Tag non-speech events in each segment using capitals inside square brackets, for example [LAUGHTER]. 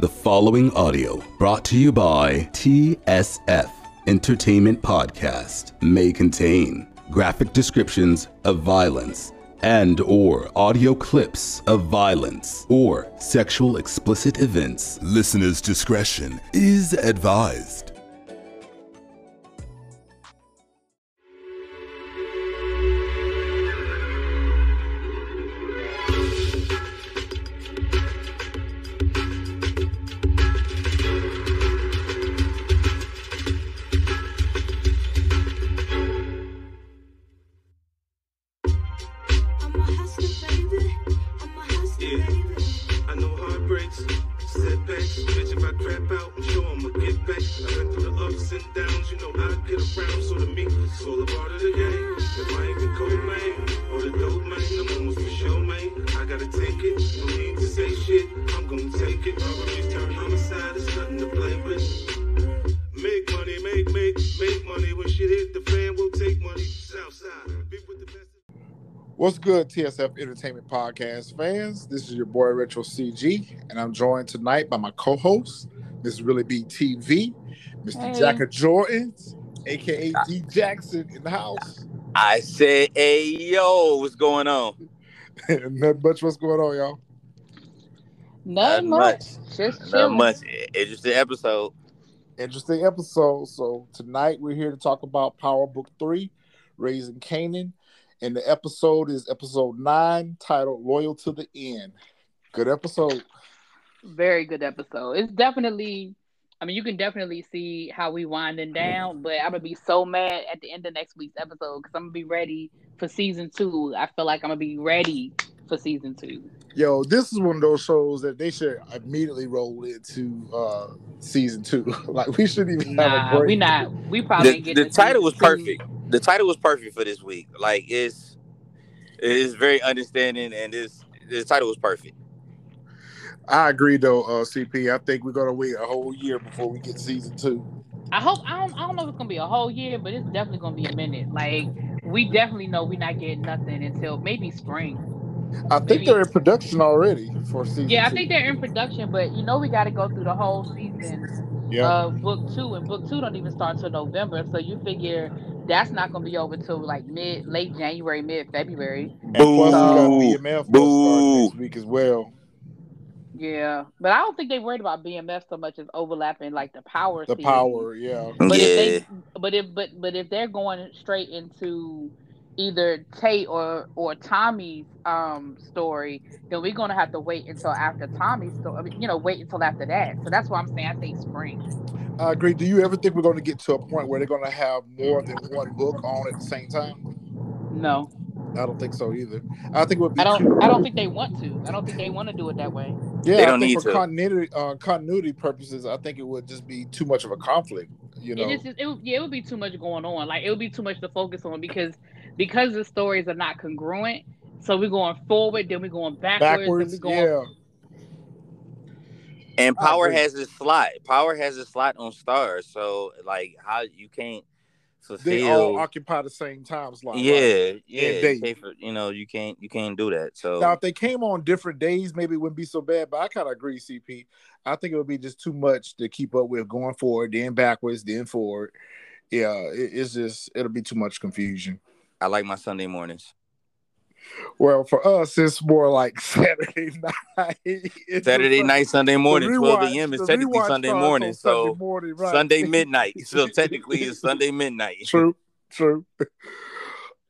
The following audio, brought to you by TSF Entertainment Podcast, may contain graphic descriptions of violence and or audio clips of violence or sexual explicit events. Listener's discretion is advised. TSF Entertainment Podcast fans? This is your boy Retro CG, and I'm joined tonight by my co-host, Miss Really B TV, Mr. Hey. Jacka Jordans, aka D Jackson in the house. I said, hey, yo, what's going on? [LAUGHS] Not much what's going on, y'all. Not Not much. much. Just Not chilling. much. Interesting episode. Interesting episode. So tonight we're here to talk about Power Book Three, Raising Kanan. And the episode is episode nine, titled Loyal to the End. Good episode. Very good episode. It's definitely. I mean, you can definitely see how we winding down, but I'm gonna be so mad at the end of next week's episode because I'm gonna be ready for season two. I feel like I'm gonna be ready for season two. Yo, this is one of those shows that they should immediately roll into uh season two. [LAUGHS] like we shouldn't even have a Nah, break. we not. We probably The, ain't get the title was season two. perfect. The title was perfect for this week. Like it's it's very understanding and this the title was perfect. I agree though, uh CP. I think we're gonna wait a whole year before we get season two. I hope I don't. I don't know if it's gonna be a whole year, but it's definitely gonna be a minute. Like we definitely know we're not getting nothing until maybe spring. I think Maybe- they're in production already for season Yeah, I two. think they're in production, but you know we got to go through the whole season yeah. of book two, and book two don't even start till November. So you figure that's not gonna be over till like mid, late January, mid February. and plus we got Boo. BMF start Boo. next week as well. Yeah, but I don't think they worried about BMF so much as overlapping like the power. The series. power, yeah. But yeah. if they, but if but but if they're going straight into either Tate or or Tommy's um story, then we're gonna have to wait until after Tommy's story. I mean, you know, wait until after that. So that's why I'm saying I think spring. I agree. Do you ever think we're gonna get to a point where they're gonna have more than one book on at the same time? No, I don't think so either. I think it would be I don't. I don't think they want to. I don't think they want to do it that way. Yeah, They I don't think need for to. continuity uh, continuity purposes, I think it would just be too much of a conflict. You know, It just it, would- yeah, it would be too much going on. Like it would be too much to focus on because because the stories are not congruent. So we're going forward, then we're going backwards, backwards. then we're going. Yeah, And Power has a slot. Power has a slot on Starz. So like how you can't they all occupy the same time slot. right? yeah, yeah. And You, for- you know, you can't you can't do that. So Now, if they came on different days, maybe it wouldn't be so bad. But I kind of agree, CP. I think it would be just too much to keep up with going forward, then backwards, then forward. Yeah, it, it's just it'll be too much confusion. I like my Sunday mornings. Well, for us, it's more like [LAUGHS] Saturday night. It's Saturday [LAUGHS] night, Sunday morning, the 12 a.m. is technically Sunday morning. So Sunday morning, right. Sunday [LAUGHS] midnight. So technically it's Sunday midnight. True, true.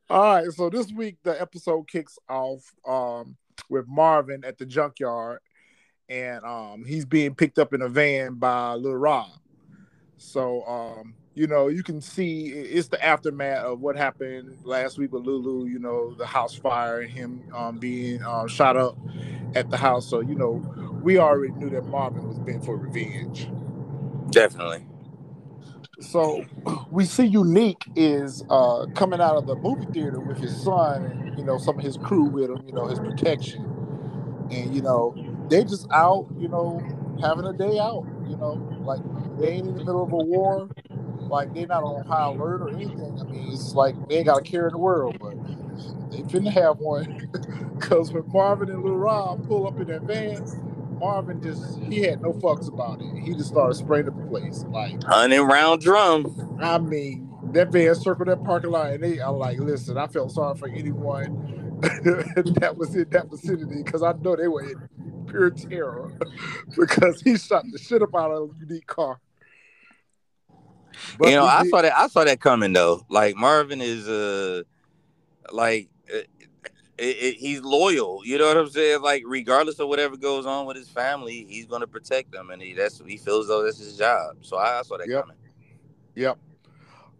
All right, so this week the episode kicks off um, with Marvin at the junkyard, and um, he's being picked up in a van by Lil Rob. So um, you know you can see it's the aftermath of what happened last week with Lulu. You know the house fire and him um, being um, shot up at the house. So you know we already knew that Marvin was bent for revenge. Definitely. So [CLEARS THROAT] we see Unique is uh, coming out of the movie theater with his son and you know some of his crew with him, you know his protection, and you know they just out, you know, having a day out, you know, like they ain't in the middle of a war, like they're not on high alert or anything. I mean, it's like they ain't got a care in the world, but they finna have one [LAUGHS] because when Marvin and Lil Rob pull up in that van, Marvin just he had no fucks about it. He just started spraying up the place. Like Hundred round drum. I mean, that van circled that parking lot, and they, I'm like, listen, I felt sorry for anyone [LAUGHS] that was in that vicinity because I know they were in pure terror [LAUGHS] because he shot the shit up out of a unique car. But you know, I saw that. I saw that coming though. Like Marvin is uh, like uh, it, it, he's loyal. You know what I'm saying? Like regardless of whatever goes on with his family, he's gonna protect them, and he that's he feels though that's his job. So I, I saw that Yep. coming. Yep.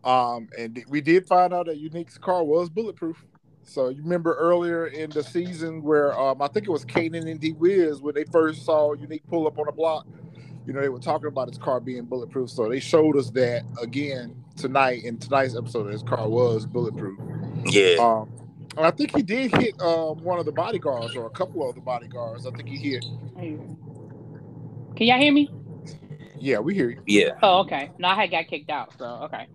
Um, and we did find out that Unique's car was bulletproof. So you remember earlier in the season where um, I think it was Kanan and D Wiz when they first saw Unique pull up on a block. You know, they were talking about his car being bulletproof. So they showed us that again tonight in tonight's episode. His car was bulletproof. Yeah. Um, and I think he did hit um, one of the bodyguards or a couple of the bodyguards. I think he hit. Can y'all hear me? Yeah, we hear you. Yeah. Oh, okay. No, I had got kicked out, so okay.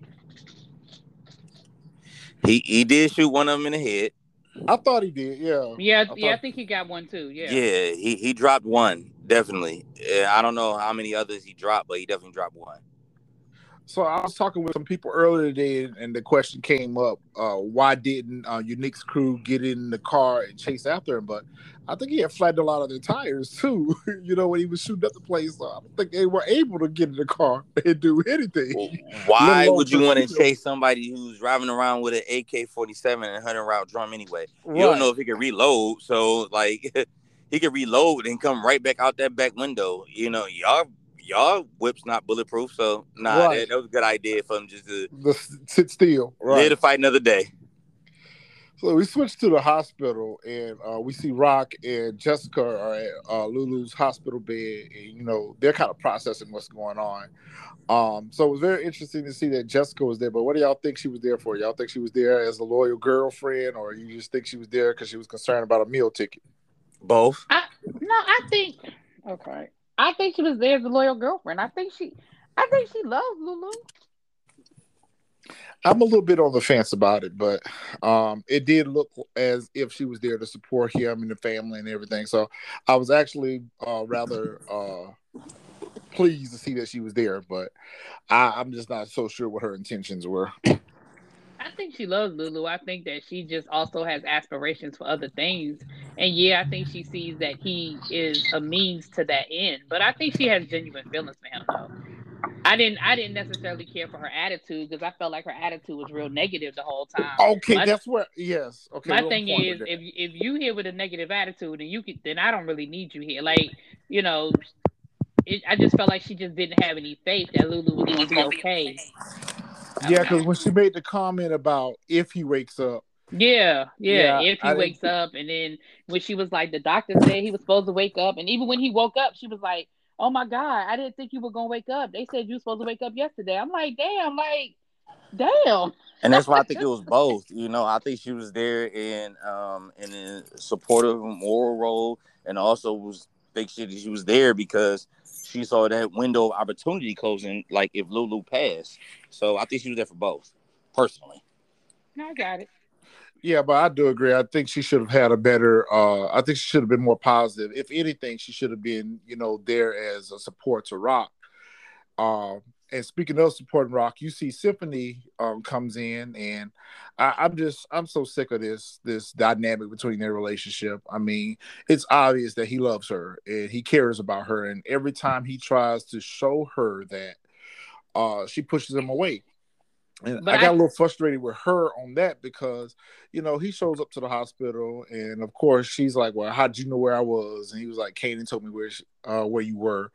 He he did shoot one of them in the head. I thought he did. Yeah. Yeah, I yeah, I think he got one too. Yeah. Yeah. he he dropped one definitely. Yeah, I don't know how many others he dropped, but he definitely dropped one. So I was talking with some people earlier today, and- the question came up: uh, Why didn't uh, Unique's crew get in the car and chase after him? But I think he had flattened a lot of their tires [LAUGHS] too. you know, when he was shooting up the place, so I don't think they were able to get in the car [LAUGHS] and do anything. [LAUGHS] Why would you want to chase somebody who's driving around with an AK forty seven and hundred round drum anyway? You don't know if he can reload, so like he can reload and come right back out that back window. You know, y'all y'all whip's not bulletproof, so nah, Right. that, that was a good idea for him just to The sit still, right? to fight another day. So we switch to the hospital, and uh, we see Rock and Jessica are at uh, Lulu's hospital bed, and you know they're kind of processing what's going on. Um, so it was very interesting to see that Jessica was there. But what do y'all think she was there for? Y'all think she was there as a loyal girlfriend, or you just think she was there because she was concerned about a meal ticket? Both. I, No, I think okay. I think she was there as a loyal girlfriend. I think she I think she loves Lulu. I'm a little bit on the fence about it, but um, it did look as if she was there to support him and the family and everything. So I was actually uh, rather uh, pleased to see that she was there, but I, I'm just not so sure what her intentions were. I think she loves Lulu. I think that she just also has aspirations for other things. And yeah, I think she sees that he is a means to that end. But I think she has genuine feelings for him though. I didn't I didn't necessarily care for her attitude because I felt like her attitude was real negative the whole time. Okay, My- that's where yes. Okay, My thing is, if if you here with a negative attitude, and you could, then I don't really need you here. Like, you know, it, I just felt like she just didn't have any faith that Lulu was going to be okay. Yeah, because when she made the comment about if he wakes up, Yeah, yeah. Yeah, if I he didn't- wakes up, and then when she was like, the doctor said he was supposed to wake up, and even when he woke up, she was like, "Oh my god, I didn't think you were gonna wake up. They said you were supposed to wake up yesterday." I'm like, "Damn, like, damn." and that's why I [LAUGHS] think it was both. You know, I think she was there in um in a supportive moral role, and also was think she she was there because she saw that window of opportunity closing. Like if Lulu passed, so I think she was there for both. Personally, No, I got it. Yeah, but I do agree. I think she should have had a better. uh I think she should have been more positive. If anything, she should have been, you know, there as a support to Rock. Um, and speaking of supporting Rock, you see Symphony um comes in, and I, I'm just I'm so sick of this this dynamic between their relationship. I mean, it's obvious that he loves her and he cares about her, and every time he tries to show her that, uh, she pushes him away. And But I got I- a little frustrated with her on that because you know, he shows up to the hospital, and of course, she's like, "Well, how'd you know where I was?" And he was like, "Kanan told me where, sh- uh, where you were,"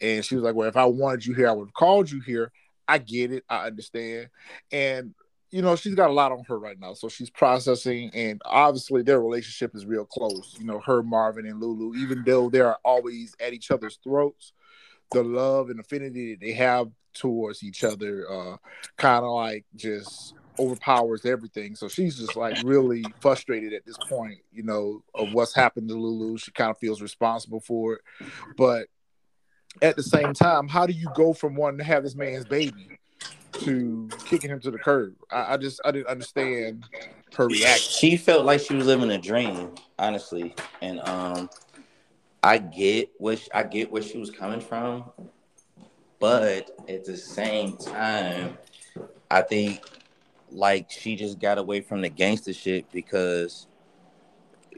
and she was like, "Well, if I wanted you here, I would have called you here." I get it, I understand, and you know, she's got a lot on her right now, so she's processing, and obviously, their relationship is real close. You know, her, Marvin, and Lulu, even though they're always at each other's throats, the love and affinity that they have towards each other, uh, kind of like just overpowers everything. So she's just like really frustrated at this point, you know, of what's happened to Lulu. She kind of feels responsible for it. But at the same time, how do you go from wanting to have this man's baby to kicking him to the curb? I, I just I didn't understand her reaction. she felt like she was living a dream, honestly, and um. I get what sh- I get where she was coming from, but at the same time, I think like she just got away from the gangster shit because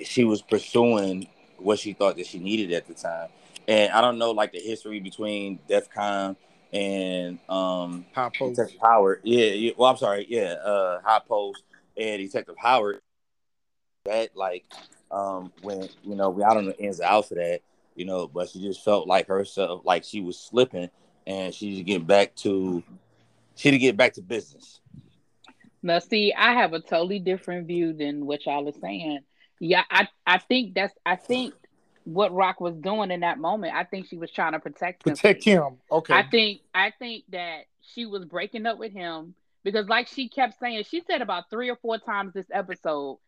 she was pursuing what she thought that she needed at the time. And I don't know like the history between DEF CON and um High post. Detective Howard. Yeah, yeah, well I'm sorry, yeah, uh High Post and Detective Howard. That like um when you know we I don't know the ins and outs of that, you know, but she just felt like herself like she was slipping and she to get back to she to get back to business. Now, see, I have a totally different view than what y'all are saying. Yeah, I, I think that's I think what Rock was doing in that moment. I think she was trying to protect him. Protect him. Okay. I think I think that she was breaking up with him because, like she kept saying, she said about three or four times this episode,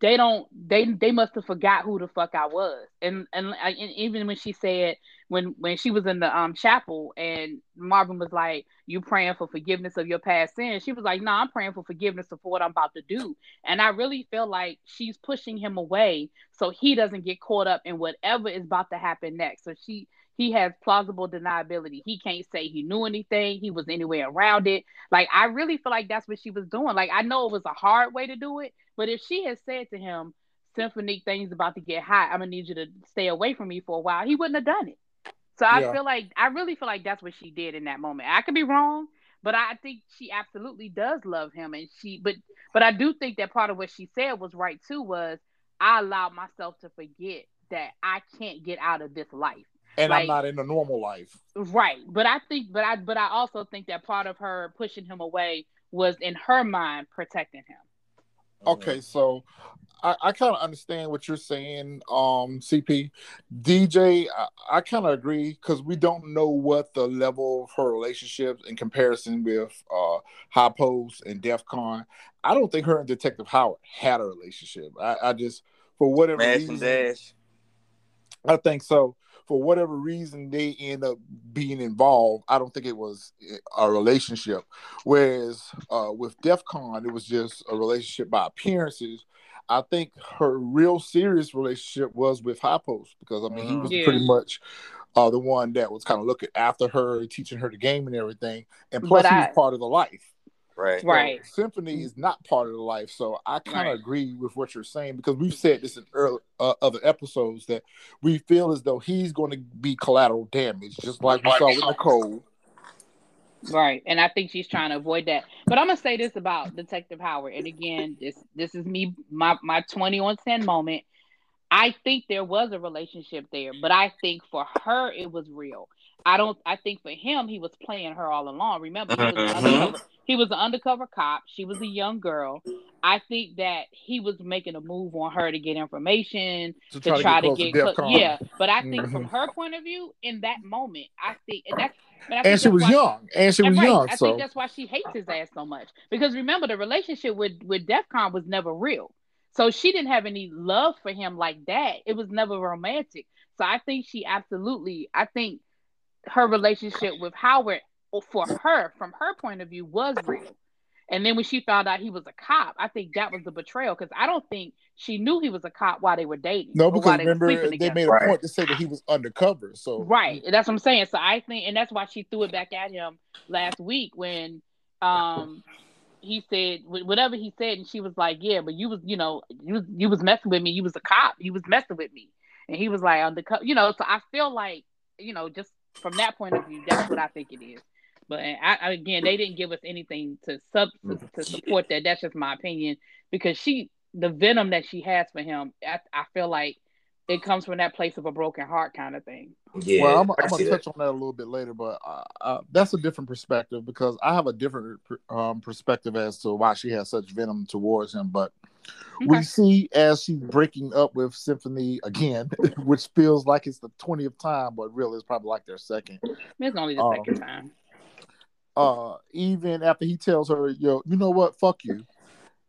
they don't they they must have forgot who the fuck I was. And and, and even when she said when when she was in the um chapel and Marvin was like, "You praying for forgiveness of your past sins?" She was like, "No, I'm praying for forgiveness of what I'm about to do." And I really feel like she's pushing him away so he doesn't get caught up in whatever is about to happen next. So she he has plausible deniability. He can't say he knew anything. He was anywhere around it. Like I really feel like that's what she was doing. Like I know it was a hard way to do it, but if she had said to him, "Symphony, things about to get hot. I'm gonna need you to stay away from me for a while," he wouldn't have done it. So I Yeah. feel like I really feel like that's what she did in that moment. I could be wrong, but I think she absolutely does love him, and she. But but I do think that part of what she said was right too. Was I allowed myself to forget that I can't get out of this life. and I'm not in a normal life. Right. But I think but I but I also think that part of her pushing him away was in her mind protecting him. Okay, so I, I kind of understand what you're saying, um, CP. DJ, I, I kind of agree because we don't know what the level of her relationship in comparison with uh, High Post and DEF CON. I don't think her and Detective Howard had a relationship. I, I just, for whatever Mash reason. I think so. For whatever reason, they end up being involved. I don't think it was a relationship. Whereas uh, with DEF CON, it was just a relationship by appearances. I think her real serious relationship was with High Post because I mean he was Yeah. pretty much uh, the one that was kind of looking after her, teaching her the game and everything. And plus, But he was I- part of the life. Right. So Right. Symphony is not part of the life. So I kind of Right. agree with what you're saying because we've said this in early uh, other episodes that we feel as though he's going to be collateral damage, just like we saw with Nicole. Right. And I think she's trying to avoid that. But I'm gonna say this about Detective Howard. And again, this this is me my my 20 on 10 moment. I think there was a relationship there, but I think for her it was real. I don't I think for him he was playing her all along. Remember, he was an Mhm. undercover he was an undercover cop. She was a young girl. I think that he was making a move on her to get information, To to try to get, DEF clo- CON. yeah. But I think from Mhm. her point of view, in that moment, I think and that's but I And she was why- young. And she was right, young. I So think that's why she hates his ass so much. Because remember, the relationship with with DefCon was never real. So she didn't have any love for him like that. It was never romantic. So I think she absolutely, I think her relationship with Howard, for her, from her point of view, was real. And then when she found out he was a cop, I think that was the betrayal because I don't think she knew he was a cop while they were dating. no, because while they were remember sleeping they together. made a Right. point to say that he was undercover. So Right. That's what I'm saying. So I think, and that's why she threw it back at him last week when um he said whatever he said, and she was like, "Yeah, but you was, you know, you was you was messing with me. You was a cop. You was messing with me." And he was like, "Undercover," you know. So I feel like, you know, just from that point of view, that's what I think it is. But I, I- again, they didn't give us anything to sub to, to support that. That's just my opinion because she, the venom that she has for him, I, I feel like it comes from that place of a broken heart kind of thing. Yeah. well, I'm, I I'm gonna that. touch on that a little bit later, but uh, uh, that's a different perspective because I have a different um, perspective as to why she has such venom towards him. But we see as she's breaking up with Symphony again, [LAUGHS] which feels like it's the twentieth time, but really it's probably like their second. It's only the Um, second time. Uh, even after he tells her, "Yo, you know what? Fuck you."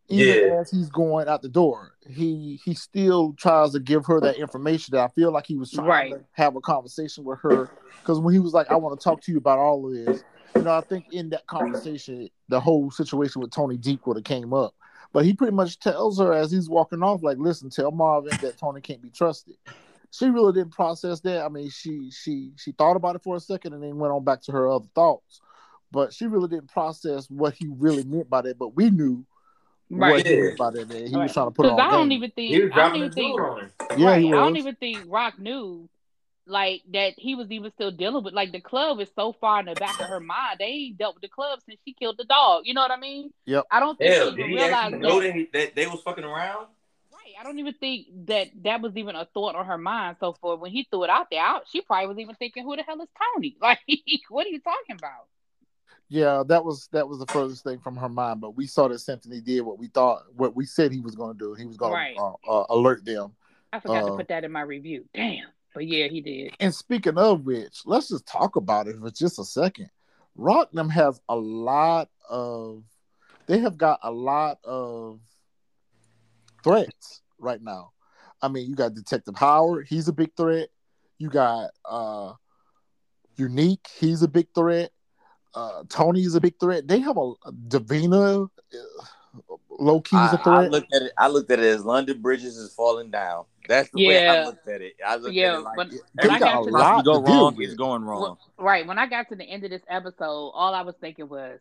Even Yeah. as he's going out the door, he he still tries to give her that information that I feel like he was trying Right. to have a conversation with her. Because when he was like, "I want to talk to you about all of this," you know, I think in that conversation, the whole situation with Tony Deep would have came up. But he pretty much tells her as he's walking off, like, "Listen, tell Marvin that Tony can't be trusted." she really didn't process that. I mean, she she she thought about it for a second and then went on back to her other thoughts. But she really didn't process what he really meant by that. But we knew Right. what he meant by that. And he Right. was trying to put it Because on I don't game. even think He was I don't even think jewel on her. Yeah, right. he I don't even think Rock knew like that he was even still dealing with like the club is so far in the back of her mind. They ain't dealt with the club since she killed the dog. You know what I mean? Yep. I don't think Hell, she did even he realized actually know that. that, they was fucking around? Right. I don't even think that that was even a thought on her mind. So for when he threw it out there, I, she probably was even thinking, "Who the hell is Tony? [LAUGHS] Like, what are you talking about?" Yeah, that was that was the furthest thing from her mind. But we saw that Symphony did what we thought, what we said he was going to do. He was going Right. to uh, uh, alert them. I forgot to Uh, put that in my review. Damn. But yeah, he did. And speaking of which, let's just talk about it for just a second. Rocknam has a lot of, they have got a lot of threats right now. I mean, you got Detective Howard, he's a big threat. You got uh Unique, he's a big threat. Uh Tony is a big threat. They have a Davina, uh, low key is a I, threat. I looked at it. I looked at it as London Bridges is falling down. That's the way I looked at it. I looked Yeah, at it like but they when I got got a to lot go to deal wrong, it's going wrong. Well, right. When I got to the end of this episode, all I was thinking was,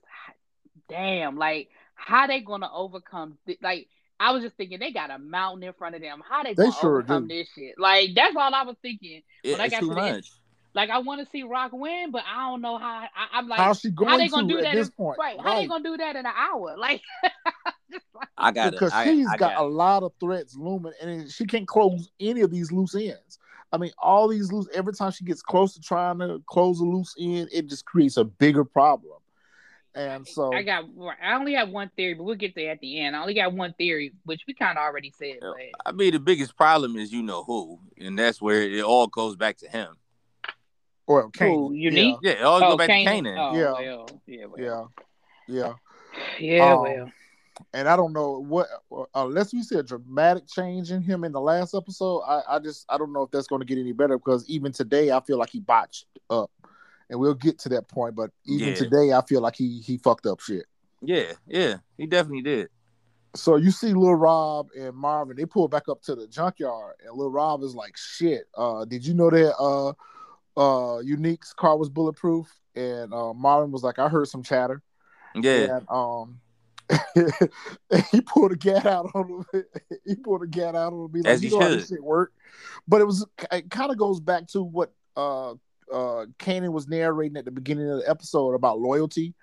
damn, like, how they going to overcome, th- like, I was just thinking they got a mountain in front of them. How they, They going to sure overcome do. this shit? Like, that's all I was thinking. It- when I got too to the end- much. Like, I want to see Rock win, but I don't know how. I, I'm like, How's she going how they gonna to do at that this in- point? right? How they going to do that in an hour? [LAUGHS] Like [LAUGHS] I got it. because I, she's I got, got a lot of threats looming, and she can't close any of these loose ends. I mean, all these loose. Every time she gets close to trying to close a loose end, it just creates a bigger problem. And so, I got. I only have one theory, but we'll get there at the end. I only got one theory, which we kind of already said. But I mean, the biggest problem is you know who, and that's where it all goes back to him. well, Kane, Who, Unique? Yeah, it all oh, go back Kanan. to Kanan. Oh, Yeah. well, yeah, well. yeah, yeah, Yeah, Um, well. And I don't know what unless we see a dramatic change in him in the last episode. I, I just I don't know if that's going to get any better because even today I feel like he botched up, and we'll get to that point. But even Yeah. today I feel like he he fucked up shit. Yeah, yeah, he definitely did. So you see Lil Rob and Marvin, they pull back up to the junkyard, and Lil Rob is like, "Shit, uh, did you know that uh, uh, Unique's car was bulletproof?" And uh, Marvin was like, "I heard some chatter." Yeah, And um, [LAUGHS] he pulled a gat out on him. [LAUGHS] he pulled a gat out on him. Be like, As "You he know how this should. shit work?" But it was it kind of goes back to what uh uh Kanan was narrating at the beginning of the episode about loyalty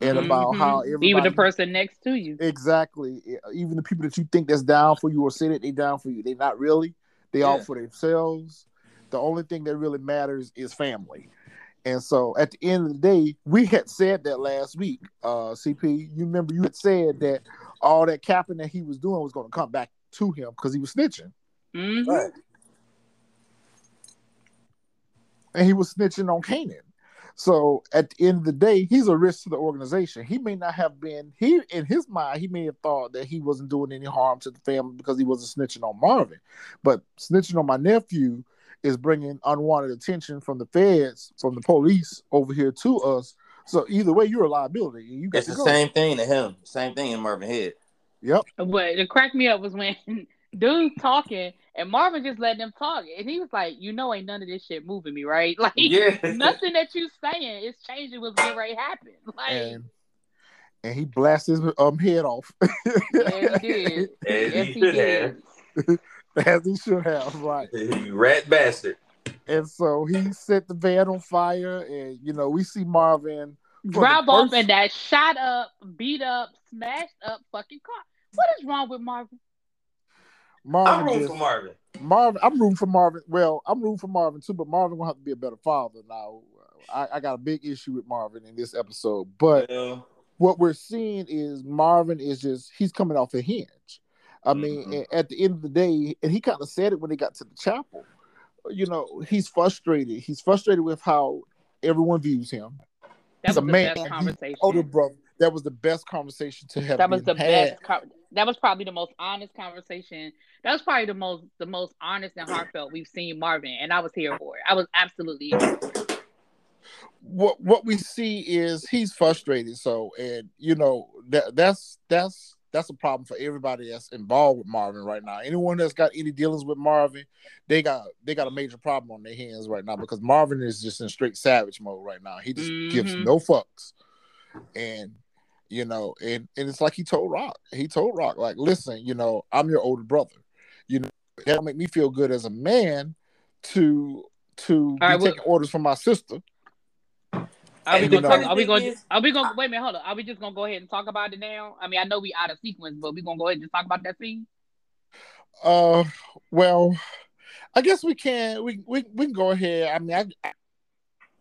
and Mhm. about how Mhm. everybody even the person next to you. Exactly. Even the people that you think that's down for you or say that they down for you, they're not really. They all for themselves. The only thing that really matters is family. And so at the end of the day, we had said that last week, uh, CP. You remember you had said that all that capping that he was doing was going to come back to him because he was snitching. Mhm. Right. and he was snitching on Kanan. So at the end of the day, he's a risk to the organization. He may not have been he in his mind. He may have thought that he wasn't doing any harm to the family because he wasn't snitching on Marvin, but snitching on my nephew is bringing unwanted attention from the feds, from the police over here to us. So either way, you're a liability. You It's the go. same thing to him. Same thing in Marvin Head. Yep. But the cracked me up was when [LAUGHS] dude's talking and Marvin just letting them talk, and he was like, "You know, ain't none of this shit moving me, right? [LAUGHS] Like, Yeah. [LAUGHS] nothing that you saying is changing what's getting ready to happen. Like, And and he blasted his um head off. yeah, he did. As yes, he he did. Have. [LAUGHS] As he should have, right. You rat bastard. And so he set the van on fire, and you know we see Marvin for the Drive off in that shot up, beat up, smashed up fucking car. What is wrong with Marvin? Marvin. I'm rooting just- for Marvin. Marvin. I'm rooting for Marvin. Well, I'm rooting for Marvin too, but Marvin gonna have to be a better father now. I, I got a big issue with Marvin in this episode, but Well, what we're seeing is Marvin is just he's coming off a hinge. I mean, Mhm. at the end of the day, and he kind of said it when they got to the chapel. You know, he's frustrated. He's frustrated with how everyone views him. That He's was a the man. best conversation. Older brother. That was the best conversation to have. that was the had. best. Co- that was probably the most honest conversation. That was probably the most the most honest and heartfelt we've seen Marvin, and I was here for it. I was absolutely here for it. what what we see is he's frustrated. So, and you know that that's that's that's a problem for everybody that's involved with Marvin right now. Anyone that's got any dealings with Marvin, they got they got a major problem on their hands right now because Marvin is just in straight savage mode right now. He just gives Mhm. no fucks, and you know, and and it's like he told Rock. He told Rock like, listen, you know, I'm your older brother. You know, that'll make me feel good as a man to to be right, well- taking orders from my sister. Are we gonna talk, are we gonna is- are we gonna wait a minute, hold on. Are we just gonna go ahead and talk about it now? I mean, I know we out of sequence, but we gonna go ahead and just talk about that scene. Uh, well, I guess we can we we we can go ahead. I mean, I, I-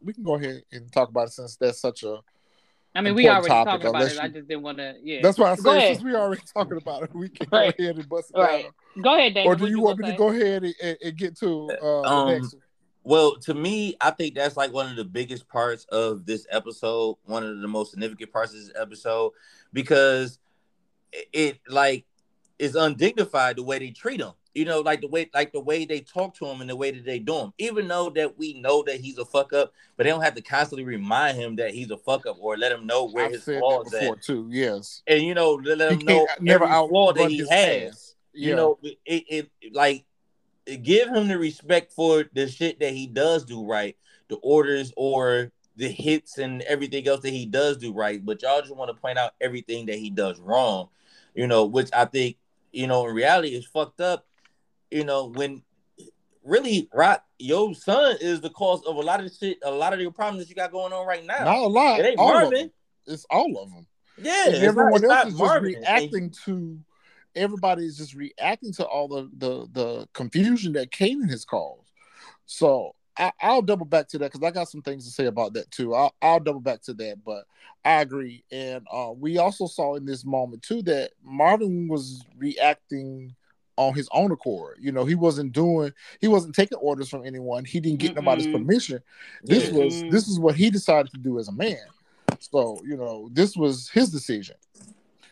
we can go ahead and talk about it since that's such a. I mean, we already topic, talking about unless it. I just didn't want to. Yeah. That's why I said since we already [LAUGHS] talking about it, we can Right. go ahead and bust it Right. down. Go ahead, Daniel. Or do you you want me gonna go ahead and, and, and get to uh, the Um, next? one? Well, to me, I think that's like one of the biggest parts of this episode, one of the most significant parts of this episode, because it, like is undignified the way they treat him. You know, like the way like the way they talk to him and the way that they do him. Even though that we know that he's a fuck up, but they don't have to constantly remind him that he's a fuck up or let him know where I've his flaws before at. too. Yes, And you know, let, let him know never every flaw that he has past. you know it, it like give him the respect for the shit that he does do right the orders or the hits and everything else that he does do right but y'all just want to point out everything that he does wrong you know which i think you know in reality is fucked up you know when really rock your son is the cause of a lot of shit a lot of your problems that you got going on right now not a lot. it ain't all of marvin them. It's all of them. yeah And not- everyone it's else not is just Marvin. And- reacting to. Everybody is just reacting to all the the the confusion that Kanan has caused. So I, I'll double back to that because I got some things to say about that too. I'll, I'll double back to that, but I agree. And uh, we also saw in this moment too that Marvin was reacting on his own accord. You know, he wasn't doing, he wasn't taking orders from anyone. He didn't get nobody's Mm-mm. permission. This Yeah. was Mm-mm. this is what he decided to do as a man. So you know, this was his decision.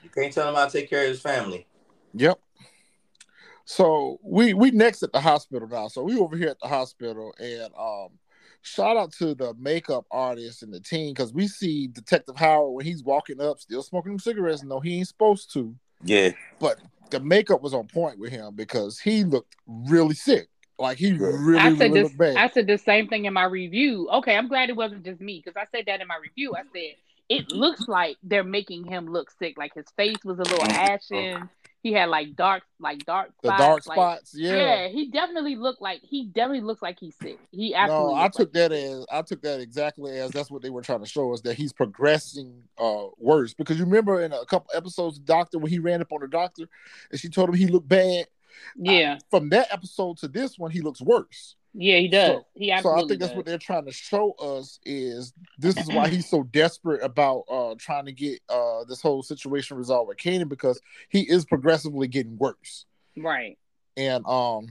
You can't tell him how to take care of his family. Yep. So we we next at the hospital now. So we over here at the hospital and um shout out to the makeup artist and the team because we see Detective Howard when he's walking up still smoking them cigarettes. No, he ain't supposed to. yeah But the makeup was on point with him because he looked really sick. Like he really, I said really this. looked bad. I said the same thing in my review. Okay, I'm glad it wasn't just me because I said that in my review. I said it looks like they're making him look sick. Like his face was a little ashen. He had like dark, like dark the spots. dark like- spots, Yeah. yeah. he definitely looked like he definitely looks like he's sick. He absolutely No. I took like that as I took that exactly as that's what they were trying to show us that he's progressing uh worse because you remember in a couple episodes, the doctor when he ran up on the doctor and she told him he looked bad. Yeah, From that episode to this one, he looks worse. Yeah, he does. So- he So I think that's does. what they're trying to show us is this is why he's so desperate about uh trying to get uh this whole situation resolved with Kanan because he is progressively getting worse. Right. and um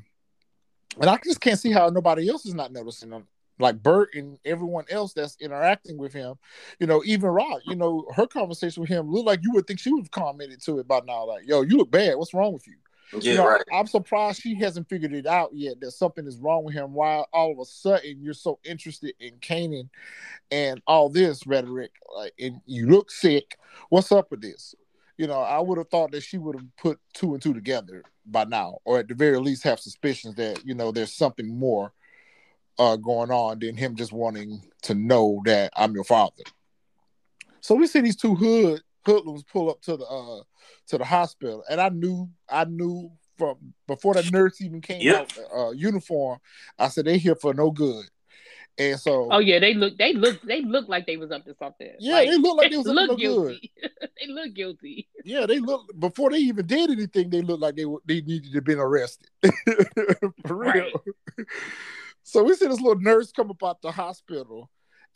and I just can't see how nobody else is not noticing him. Like Bert and everyone else that's interacting with him, you know, even Rock, you know, her conversation with him looked like you would think she would have commented to it by now, like, yo, you look bad. What's wrong with you? Yeah, you know, right. I'm surprised she hasn't figured it out yet that something is wrong with him. Why all of a sudden you're so interested in Kanan and all this rhetoric, like, and you look sick. What's up with this? You know, I would have thought that she would have put two and two together by now, or at the very least have suspicions that you know there's something more uh, going on than him just wanting to know that I'm your father. So we see these two hood hoodlums pull up to the uh, to the hospital, and I knew I knew from before the nurse even came Yep. out uh, uniform. I said they here for no good, and so Oh yeah, they look. They look. They look like they was up to something. yeah, they look like they [LAUGHS] was up to look no good. guilty. [LAUGHS] they look guilty. Yeah, they look before they even did anything. They looked like they were- they needed to been arrested [LAUGHS] for real. Right. So we see this little nurse come up out the hospital, and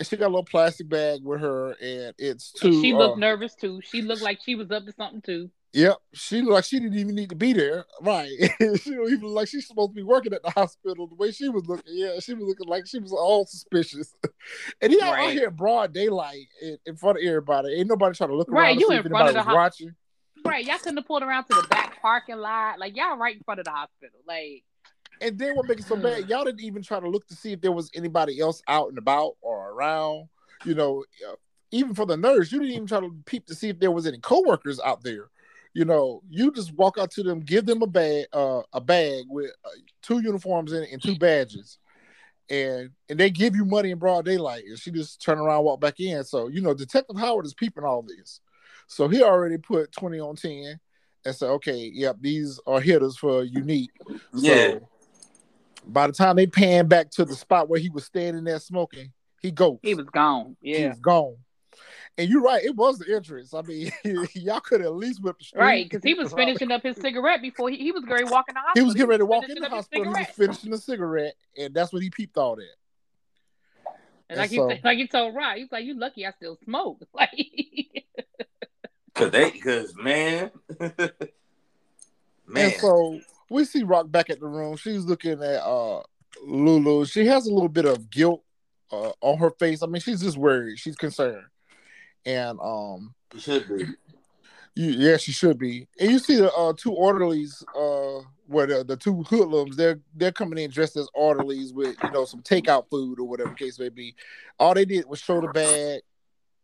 she got a little plastic bag with her, and it's two. she uh, looked nervous too. She looked like she was up to something too. Yep, she looked like she didn't even need to be there. Right, [LAUGHS] she don't even like she's supposed to be working at the hospital. The way she was looking, yeah, she was looking like she was all suspicious. [LAUGHS] and he out- out here broad daylight in, in front of everybody. Ain't nobody trying to look Right, around you in front of the ho- watching. Right, y'all couldn't have pulled around to the back parking lot. Like y'all right in front of the hospital. Like And then what makes it so bad, y'all didn't even try to look to see if there was anybody else out and about or around. You know, uh, even for the nurse, you didn't even try to peep to see if there was any coworkers out there. You know, you just walk out to them, give them a bag, uh, a bag with uh, two uniforms in it and two badges, and and they give you money in broad daylight, and she just turn around, walk back in. So you know, Detective Howard is peeping all this, so he already put twenty on ten, and said, okay, yep, these are hitters for unique. Yeah. So by the time they pan back to the spot where he was standing there smoking, he goes. He was gone. Yeah, he Yeah. was gone. And you're right, it was the entrance. I mean, [LAUGHS] y'all could at least whip the street. Right, because he was finishing up his cigarette before he, he was going to walk in the He was getting ready to walk in the hospital. He was finishing the cigarette, and that's when he peeped all that. And like And he so- said, like he told Rod, he's like, "You lucky I still smoke." [LAUGHS] Like, Cause they, cause man, [LAUGHS] man. And so we see Rock back at the room. She's looking at uh Lulu. She has a little bit of guilt uh, on her face. I mean, she's just worried. She's concerned. And um should be. You, yeah, she should be. And you see the uh, two orderlies, uh, where the, the two hoodlums, they're they're coming in dressed as orderlies with you know some takeout food or whatever the case may be. All they did was show the bag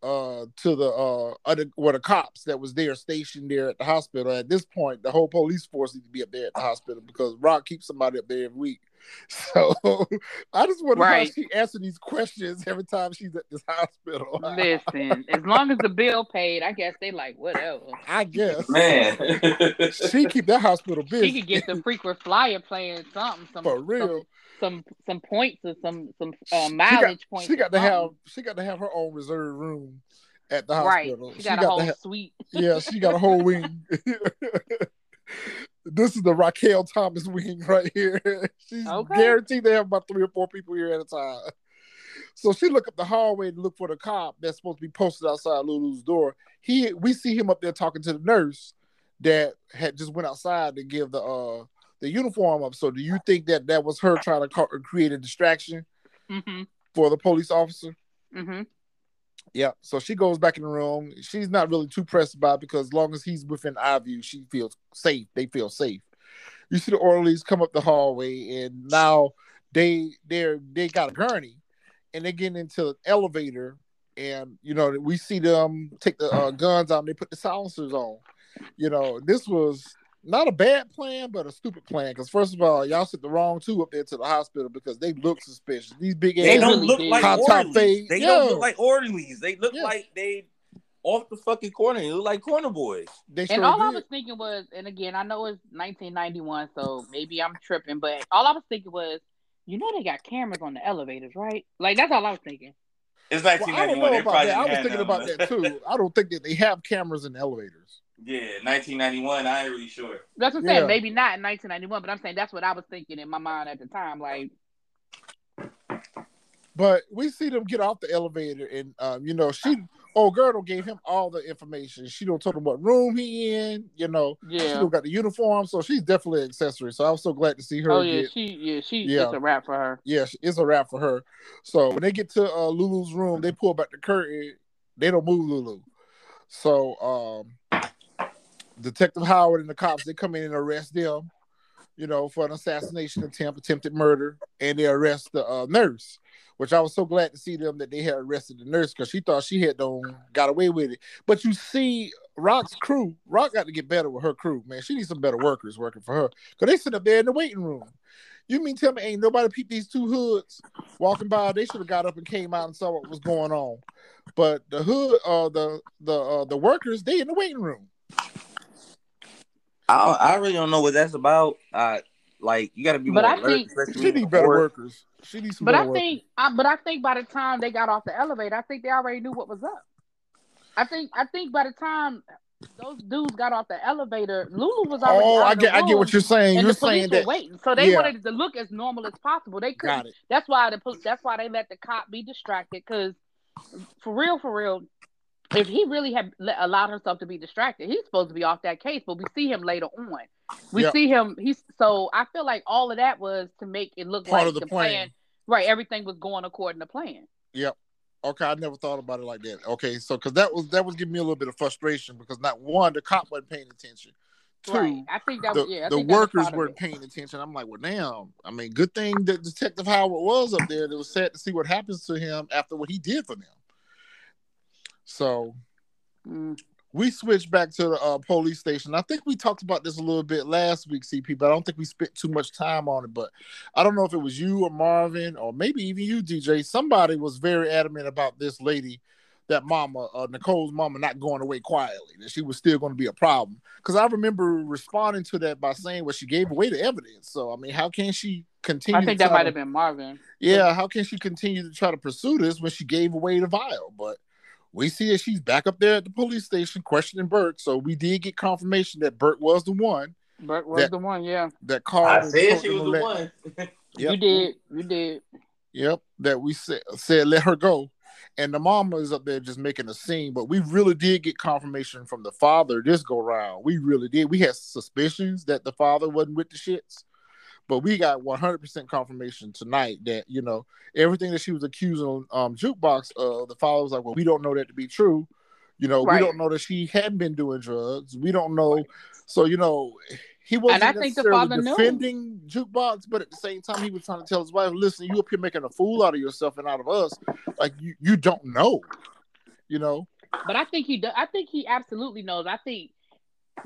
uh, to the uh, other where the cops that was there stationed there at the hospital. At this point, the whole police force needs to be up there at the hospital because Rock keeps somebody up there every week. [LAUGHS] So I just wonder how she answers these questions every time she's at this hospital. listen, as long as the bill paid, I guess they like whatever. I guess Man. she keep that hospital busy. She could get the frequent flyer playing something, some for real. some some, some points or some some uh, She mileage got, points. she got to have she got to have her own reserved room at the right. hospital. She got a to whole have- suite. yeah, she got a whole wing. [LAUGHS] this is the Raquel Thomas wing right here. [LAUGHS] She's Okay. guaranteed to have about three or four people here at a time. So she look up the hallway to look for the cop that's supposed to be posted outside Lulu's door. He we see him up there talking to the nurse that had just went outside to give the uh the uniform up. So do you think that that was her trying to create a distraction hmm for the police officer? hmm Yeah. So she goes back in the room. She's not really too pressed about because as long as he's within eye view, she feels safe. They feel safe. You see the orderlies come up the hallway, and now they they're they got a gurney, and they get into an elevator, and you know we see them take the uh, guns out and they put the silencers on. You know this was not a bad plan, but a stupid plan. Because first of all, y'all sent the wrong two up there to the hospital because they look suspicious. These big They ass don't look like Hot top orderlies. fade. They Yeah. don't look like orderlies. They look Yeah. like they off the fucking corner. They look like corner boys. they sure And all I was thinking was, and again, I know it's 1991, so maybe I'm tripping, but all I was thinking was, you know, they got cameras on the elevators, right? Like that's all I was thinking. It's Well, I don't 1991. know about that. I was thinking none. about that too. I don't think that they have cameras in elevators. Yeah, 1991. I ain't really sure. That's what I'm Yeah. saying. Maybe not in 1991, but I'm saying that's what I was thinking in my mind at the time. Like, But we see them get off the elevator, and um, you know, she old Girdle gave him all the information. She don't told him what room he in. You know, she yeah. don't got the uniform, so she's definitely an accessory. So I was so glad to see her. Oh yeah, get, she yeah she Yeah. it's a wrap for her. yeah, it's a wrap for her. So when they get to uh, Lulu's room, they pull back the curtain. They don't move Lulu. So um, Detective Howard and the cops they come in and arrest them, you know, for an assassination attempt, attempted murder, and they arrest the uh, nurse. Which I was so glad to see them that they had arrested the nurse because she thought she had done got away with it. But you see, Rock's crew, Rock got to get better with her crew, man. She needs some better workers working for her because they sit up there in the waiting room. You mean tell me ain't nobody peep these two hoods walking by? They should have got up and came out and saw what was going on. But the hood, uh, the the uh, the workers, they in the waiting room. I I really don't know what that's about. Uh, like you got to be But more I alert, think- She need better workers. She needs some But better I workers. think, I, but I think by the time they got off the elevator, I think they already knew what was up. I think, I think by the time those dudes got off the elevator, Lulu was already. Oh, out I of the get, I get what you're saying. You're saying that. waiting, so they yeah. wanted it to look as normal as possible. They couldn't. Got it. That's why the that's why they let the cop be distracted. Because for real, for real, if he really had allowed himself to be distracted, he's supposed to be off that case. But we see him later on. We Yep. see him. He's so I feel like all of that was to make it look Part like of the plan. Right, everything was going according to plan. Yep. Okay, I never thought about it like that. Okay, so because that was that was giving me a little bit of frustration because not one, the cop wasn't paying attention. Two, right. I think that the, was yeah. I the think that was workers weren't paying attention. I'm like, well, damn. I mean, good thing that Detective Howard was up there. It was sad to see what happens to him after what he did for them. So Mm. we switched back to the uh, police station. I think we talked about this a little bit last week, CP, but I don't think we spent too much time on it. But I don't know if it was you or Marvin or maybe even you, DJ. Somebody was very adamant about this lady, that mama, uh, Nicole's mama, not going away quietly, that she was still going to be a problem. Because I remember responding to that by saying, well, she gave away the evidence. So, I mean, how can she continue? I think that might have been Marvin. yeah, how can she continue to try to pursue this when she gave away the vial? But we see that she's back up there at the police station questioning Burke. So we did get confirmation that Burke was the one Burke was That- the one. Yeah, that called. I and said she was the let- one. [LAUGHS] Yep. you did. You did. Yep, that we said said let her go. And the mama is up there just making a scene, but we really did get confirmation from the father this go round. We really did. We had suspicions that the father wasn't with the shits, but we got 100% confirmation tonight that you know everything that she was accusing um jukebox of. The father was like, "Well, we don't know that to be true. You know, Right. we don't know that she hadn't been doing drugs. We don't know." So you know, he wasn't I think the father knew. defending jukebox, but at the same time, he was trying to tell his wife, "Listen, you up here making a fool out of yourself and out of us. Like you, you don't know, you know." But I think he. do- I think he absolutely knows. I think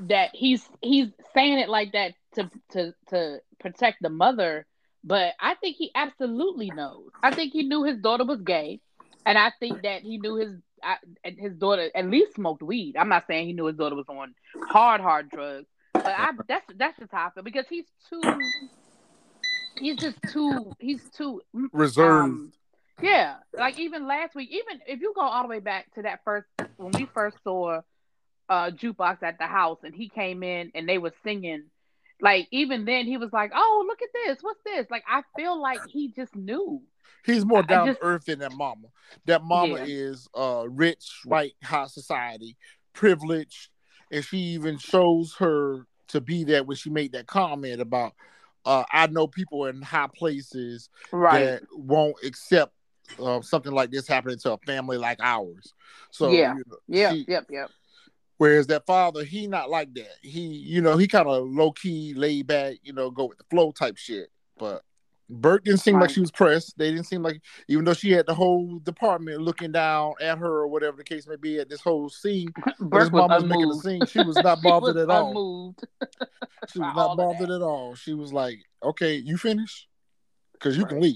that he's he's saying it like that to to to protect the mother. But I think he absolutely knows. I think he knew his daughter was gay, and I think that he knew his I, and his daughter at least smoked weed. I'm not saying he knew his daughter was on hard hard drugs, but I that's that's just how I feel because he's too. He's just too. He's too Reserved. um, yeah, like even last week, even if you go all the way back to that first when we first saw uh jukebox at the house and he came in and they were singing, like even then he was like, "Oh, look at this! What's this?" Like I feel like he just knew. He's more down just- to earth than that mama. That mama Yeah. is uh rich, white, high society, privileged, and she even shows her to be that when she made that comment about uh I know people in high places Right. that won't accept uh, something like this happening to a family like ours. So Yeah. you know, Yep. she- Yep. Yep. Whereas that father, he not like that. He, you know, he kind of low key, laid back, you know, go with the flow type shit. But Burke didn't seem like she was pressed. They didn't seem like, even though she had the whole department looking down at her or whatever the case may be at this whole scene, [LAUGHS] Burke was was making the scene, she was [LAUGHS] not bothered was at all. [LAUGHS] She was not bothered at all. She was like, "Okay, you finish, because you can leave."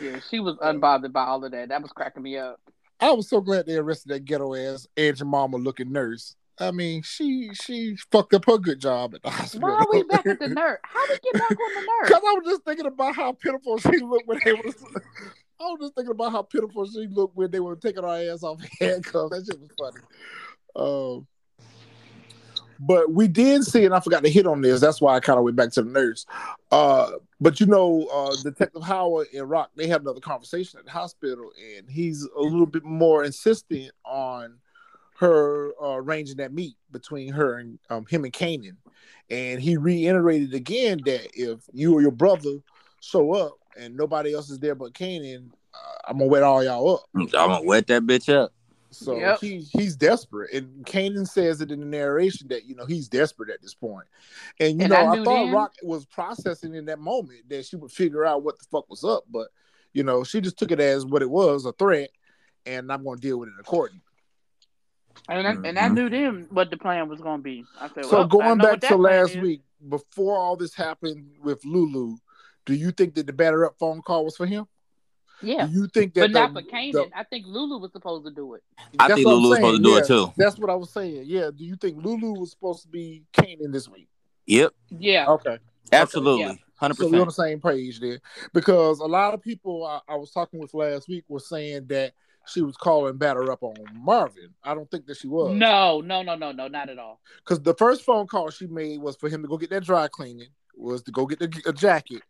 Yeah, she was unbothered by all of that. That was cracking me up. I was so glad they arrested that ghetto ass Aunt Mama looking nurse. I mean, she she fucked up her good job at the hospital. Why are we back at the [LAUGHS] nurse? How did we get back on the nurse? Because I was just thinking about how pitiful she looked when they was. I was just thinking about how pitiful she looked when they were taking her ass off [LAUGHS] handcuffs. That shit was funny. Um, but we did see, and I forgot to hit on this. That's why I kind of went back to the nurse. Uh, but you know, uh, Detective Howard and Rock, they had another conversation at the hospital, and he's a little bit more insistent on her uh, arranging that meet between her and um, him and Kanan. And he reiterated again that if you or your brother show up and nobody else is there but Kanan, uh, I'm gonna wet all y'all up. I'm gonna wet that bitch up. So Yep. he he's desperate, and Kanan says it in the narration that you know he's desperate at this point. And you And know, I I, thought then- Rock was processing in that moment that she would figure out what the fuck was up, but you know, she just took it as what it was, a threat, and I'm gonna deal with it accordingly. And I, and I Mhm. knew then what the plan was going to be. I said, So well, going back to last is. week, before all this happened with Lulu, do you think that the batter up phone call was for him? Yeah, Do you think that but not the- for Kanan. the- I think Lulu was supposed to do it. I That's think Lulu was supposed to do saying, it too. That's what I was saying. Yeah. Do you think Lulu was supposed to be Kanan this week? Yep, Yeah, Okay. absolutely, yeah. hundred So we're on the percent. same page there. Because a lot of people I, I was talking with last week were saying that she was calling batter up on Marvin. I don't think that she was. no, no, no, no, no, not at all. Because the first phone call she made was for him to go get that dry cleaning, was to go get the, a jacket.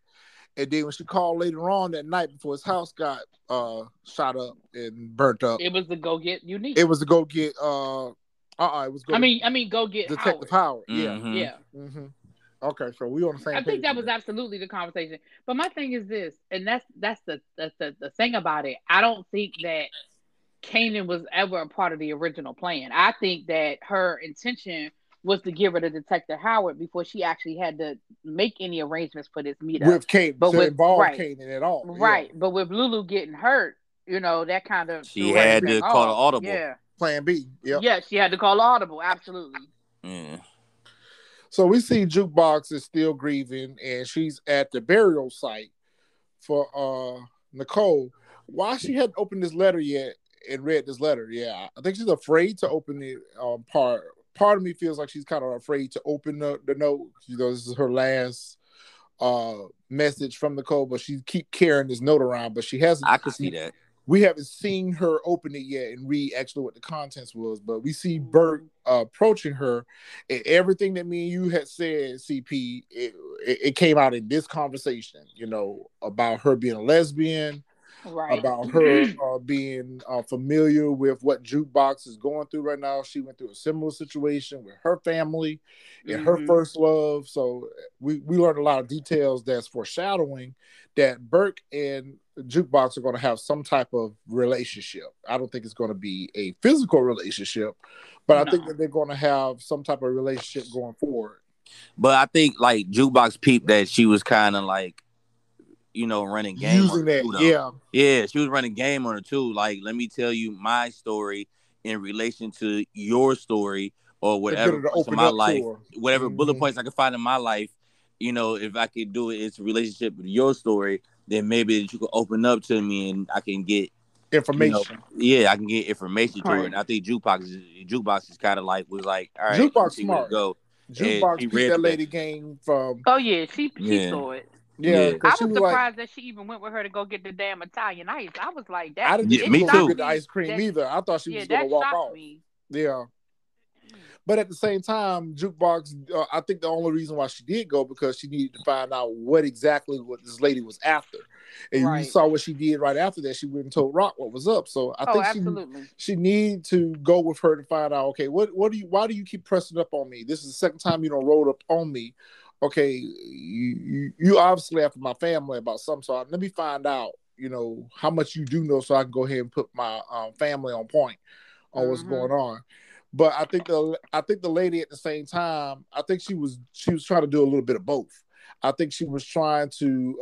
And then when she called later on that night before his house got uh shot up and burnt up, It was to go get unique. it was to go get uh uh uh it was go I mean, I mean, go get Detective Howard. Howard. Yeah. Yeah, hmm Okay, so we on the same I page. think that was there. absolutely the conversation. But my thing is this, and that's that's the that's the, the thing about it. I don't think that Kanan was ever a part of the original plan. I think that her intention was to give her to Detective Howard before she actually had to make any arrangements for this meetup. with Kate, But to with- involve right. Kanan at all. Right, but with Lulu getting hurt, you know that kind of She had everything to call off. the audible. Yeah, Plan B. Yep. Yeah, she had to call audible. Absolutely. Yeah. So we see Jukebox is still grieving, and she's at the burial site for uh Nicole. Why she hadn't opened this letter yet and read this letter? Yeah, I think she's afraid to open the Um, part part of me feels like she's kind of afraid to open the, the note. You know, this is her last uh message from the Nicole, but she keep carrying this note around, but she hasn't. I could see that. we haven't seen her open it yet and read actually what the contents was, but we see Burke uh, approaching her, and everything that me and you had said, CP, it, it, it came out in this conversation. You know about her being a lesbian, Right. about [CLEARS THROAT] her uh, being uh, familiar with what Jukebox is going through right now. She went through a similar situation with her family and her Mhm. first love. So we, we learned a lot of details that's foreshadowing that Burke and Jukebox are going to have some type of relationship. I don't think it's going to be a physical relationship, but I think that they're going to have some type of relationship going forward. But I think like jukebox peep that she was kind of like, you know, running game. on Using her that, too, yeah. Yeah, she was running game on her too. Like, let me tell you my story in relation to your story or whatever to in my life, to whatever bullet Mhm. points I can find in my life. You know, if I could do it, it's a relationship with your story. Then maybe you could open up to me and I can get Information. yeah, I can get information to her. Right. And I think jukebox is jukebox is kind of like was like, all right, Jukebox let's see where it smart. Go. Jukebox she peeped read that that. lady game from Oh yeah, she she Yeah. saw it. Yeah. Yeah. 'cause I was was like, surprised that she even went with her to go get the damn Italian ice. I was like, that. I didn't Yeah, think it she me was gonna too. get the me ice cream that- either. I thought she yeah, was gonna walk off. me. Yeah. But at the same time, jukebox. Uh, I think the only reason why she did go because she needed to find out what exactly what this lady was after, and you saw what she did right after that. She went and told Rock what was up. So I Oh, think she absolutely. she need to go with her to find out. Okay, what what do you? Why do you keep pressing up on me? This is the second time you don't roll up on me. Okay, you you, you obviously after my family about something. So let me find out. You know how much you do know, so I can go ahead and put my um, family on point on what's Mhm. going on. But I think the I think the lady at the same time, I think she was she was trying to do a little bit of both. I think she was trying to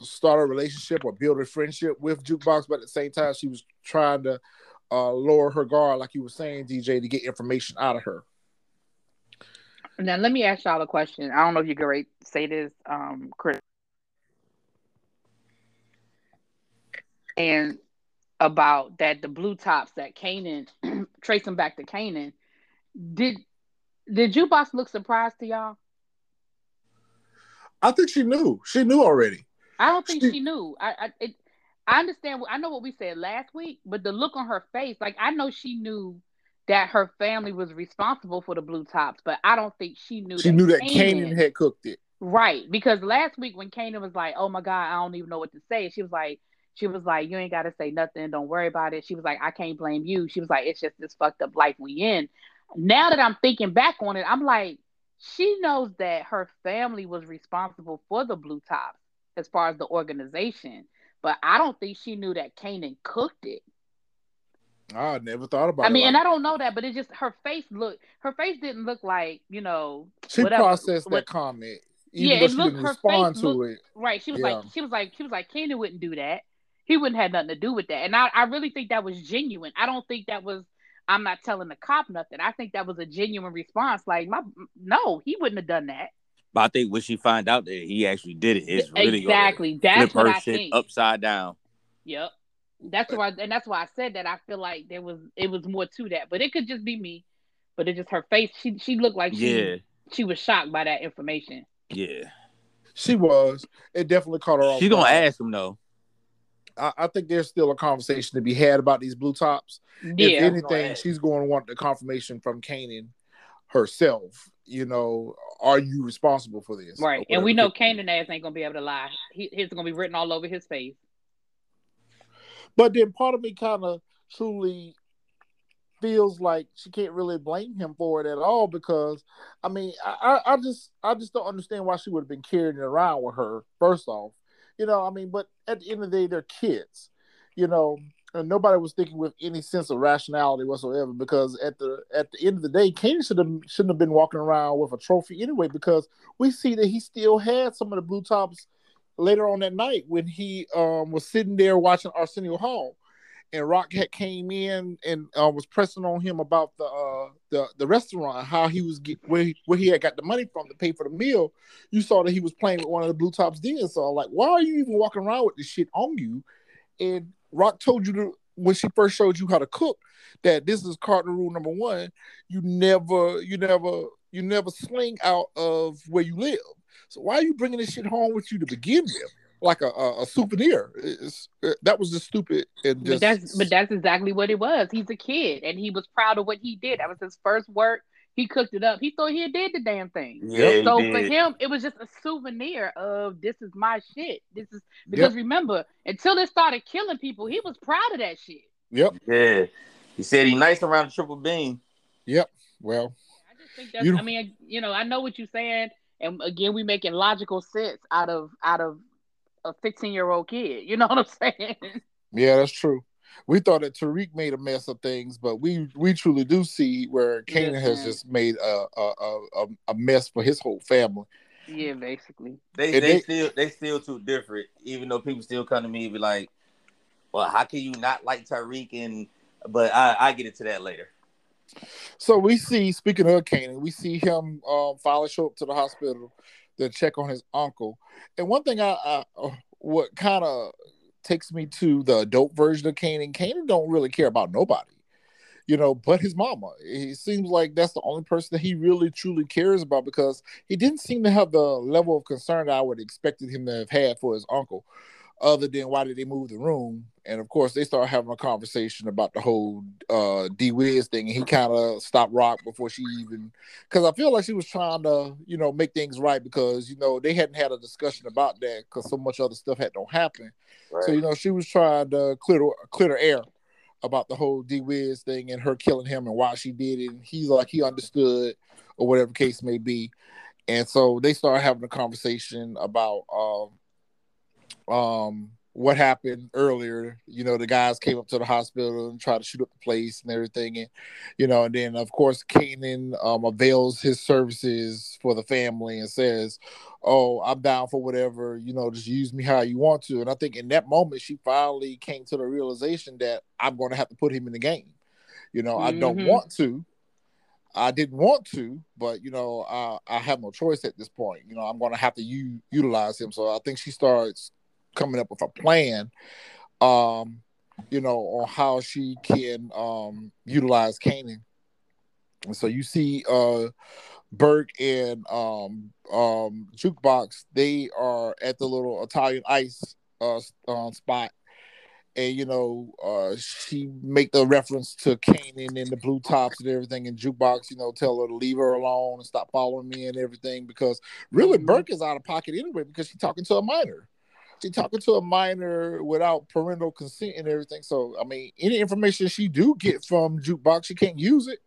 uh, start a relationship or build a friendship with Jukebox, but at the same time, she was trying to uh, lower her guard, like you were saying, DJ, to get information out of her. Now let me ask y'all a question. I don't know if you can rate, say this, um, Chris. And about that the blue tops that Kanan [CLEARS THROAT] trace them back to Kanan. Did did Jukebox look surprised to y'all? I think she knew. She knew already. I don't think She- she knew. I I, it, I understand. I know what we said last week, but the look on her face, like I know she knew that her family was responsible for the blue tops, but I don't think she knew. She that knew that Kanan- Kanan had cooked it. Right, because last week when Kanan was like, "Oh my God, I don't even know what to say," she was like, "She was like, you ain't got to say nothing. Don't worry about it." She was like, "I can't blame you." She was like, "It's just this fucked up life we in." Now that I'm thinking back on it, I'm like, she knows that her family was responsible for the blue tops as far as the organization, but I don't think she knew that Kanan cooked it. I never thought about I it. mean, like and I don't know that, but it just her face looked. Her face didn't look like you know. she whatever. processed What- that comment, even Yeah, it she looked- didn't her face to looked- it. Right. She was Yeah. like, she was like, she was like, Kanan wouldn't do that. He wouldn't have nothing to do with that. And I, I really think that was genuine. I don't think that was, I'm not telling the cop nothing. I think that was a genuine response. Like, my, no, he wouldn't have done that. But I think when she find out that he actually did it, it's really exactly. That's what her I shit think. upside down. Yep. That's why, and that's why I said that. I feel like there was, it was more to that, but it could just be me. But it just her face. She, she looked like she, Yeah, she was shocked by that information. yeah. She was. It definitely caught her off. She's gonna ask him though. I, I think there's still a conversation to be had about these blue tops. Yeah. if anything, she's going to want the confirmation from Kanan herself. You know, are you responsible for this? Right. And we know Kanan ass ain't gonna be able to lie. He, he's gonna be written all over his face. But then part of me kind of truly feels like she can't really blame him for it at all because I mean I, I just I just don't understand why she would have been carrying it around with her first off. You know, I mean, but at the end of the day, they're kids, you know, and nobody was thinking with any sense of rationality whatsoever because at the at the end of the day, Kane should have shouldn't have been walking around with a trophy anyway because we see that he still had some of the blue tops later on that night when he um was sitting there watching Arsenio Hall. and Rock had came in and uh, was pressing on him about the uh, the the restaurant, how he was get, where he, where he had got the money from to pay for the meal. You saw that he was playing with one of the Blue Tops then. So I'm like, why are you even walking around with this shit on you? And Rock told you to when she first showed you how to cook that this is cardinal rule number one. You never, you never, you never sling out of where you live. So why are you bringing this shit home with you to begin with? Like a, a, a souvenir. It's, uh, that was just stupid and But just that's but that's exactly what it was. He's a kid and he was proud of what he did. That was his first work. He cooked it up. He thought he did the damn thing. Yeah, he so did. for him, it was just a souvenir of this is my shit. This is because remember, until it started killing people, he was proud of that shit. Yep. Yeah. He said he nice around the triple beam. Yep. Well, I just think that's. You- I mean, you know, I know what you're saying, and again, we making logical sense out of out of a 15 year old kid. You know what I'm saying? yeah, that's true. We thought that Tariq made a mess of things, but we we truly do see where Kanan has Listen. just made a a, a a- a mess for his whole family. yeah, basically. They they, they- still they still too different. Even though people still come to me and be like, "Well, how can you not like Tariq?" And but I I get into that later. So we see, speaking of Kanan, we see him um, finally show up to the hospital to check on his uncle. And one thing I, I uh, what kind of takes me to the adult version of Kanan, Kanan don't really care about nobody, you know, but his mama. It seems like that's the only person that he really truly cares about because he didn't seem to have the level of concern I would expected him to have had for his uncle. Other than why did they move the room? And of course, they start having a conversation about the whole uh, D Wiz thing, and he kind of stopped Rock before she even, because I feel like she was trying to, you know, make things right because you know they hadn't had a discussion about that because so much other stuff had don't happen. So you know she was trying to clear clear the air about the whole D Wiz thing and her killing him and why she did it. And he's like he understood or whatever case may be. And so they start having a conversation about um um what happened earlier. You know, the guys came up to the hospital and tried to shoot up the place and everything. And, you know, and then of course Kanan um avails his services for the family and says, Oh, I'm down for whatever, you know, just use me how you want to. And I think in that moment she finally came to the realization that I'm gonna have to put him in the game. You know, I don't Mhm. want to. I didn't want to, but you know, I, I have no choice at this point. You know, I'm going to have to u- utilize him. So I think she starts coming up with a plan, um, you know, on how she can um, utilize Kanan. And so you see, uh, Burke and um, um, Jukebox, they are at the little Italian ice uh, um, spot and you know, uh, she make the reference to Kanan and the blue tops and everything, and jukebox, you know, tell her to leave her alone and stop following me and everything because really Mhm. Burke is out of pocket anyway because she's talking to a minor. She's talking to a minor without parental consent and everything. So I mean, any information she do get from jukebox, she can't use it.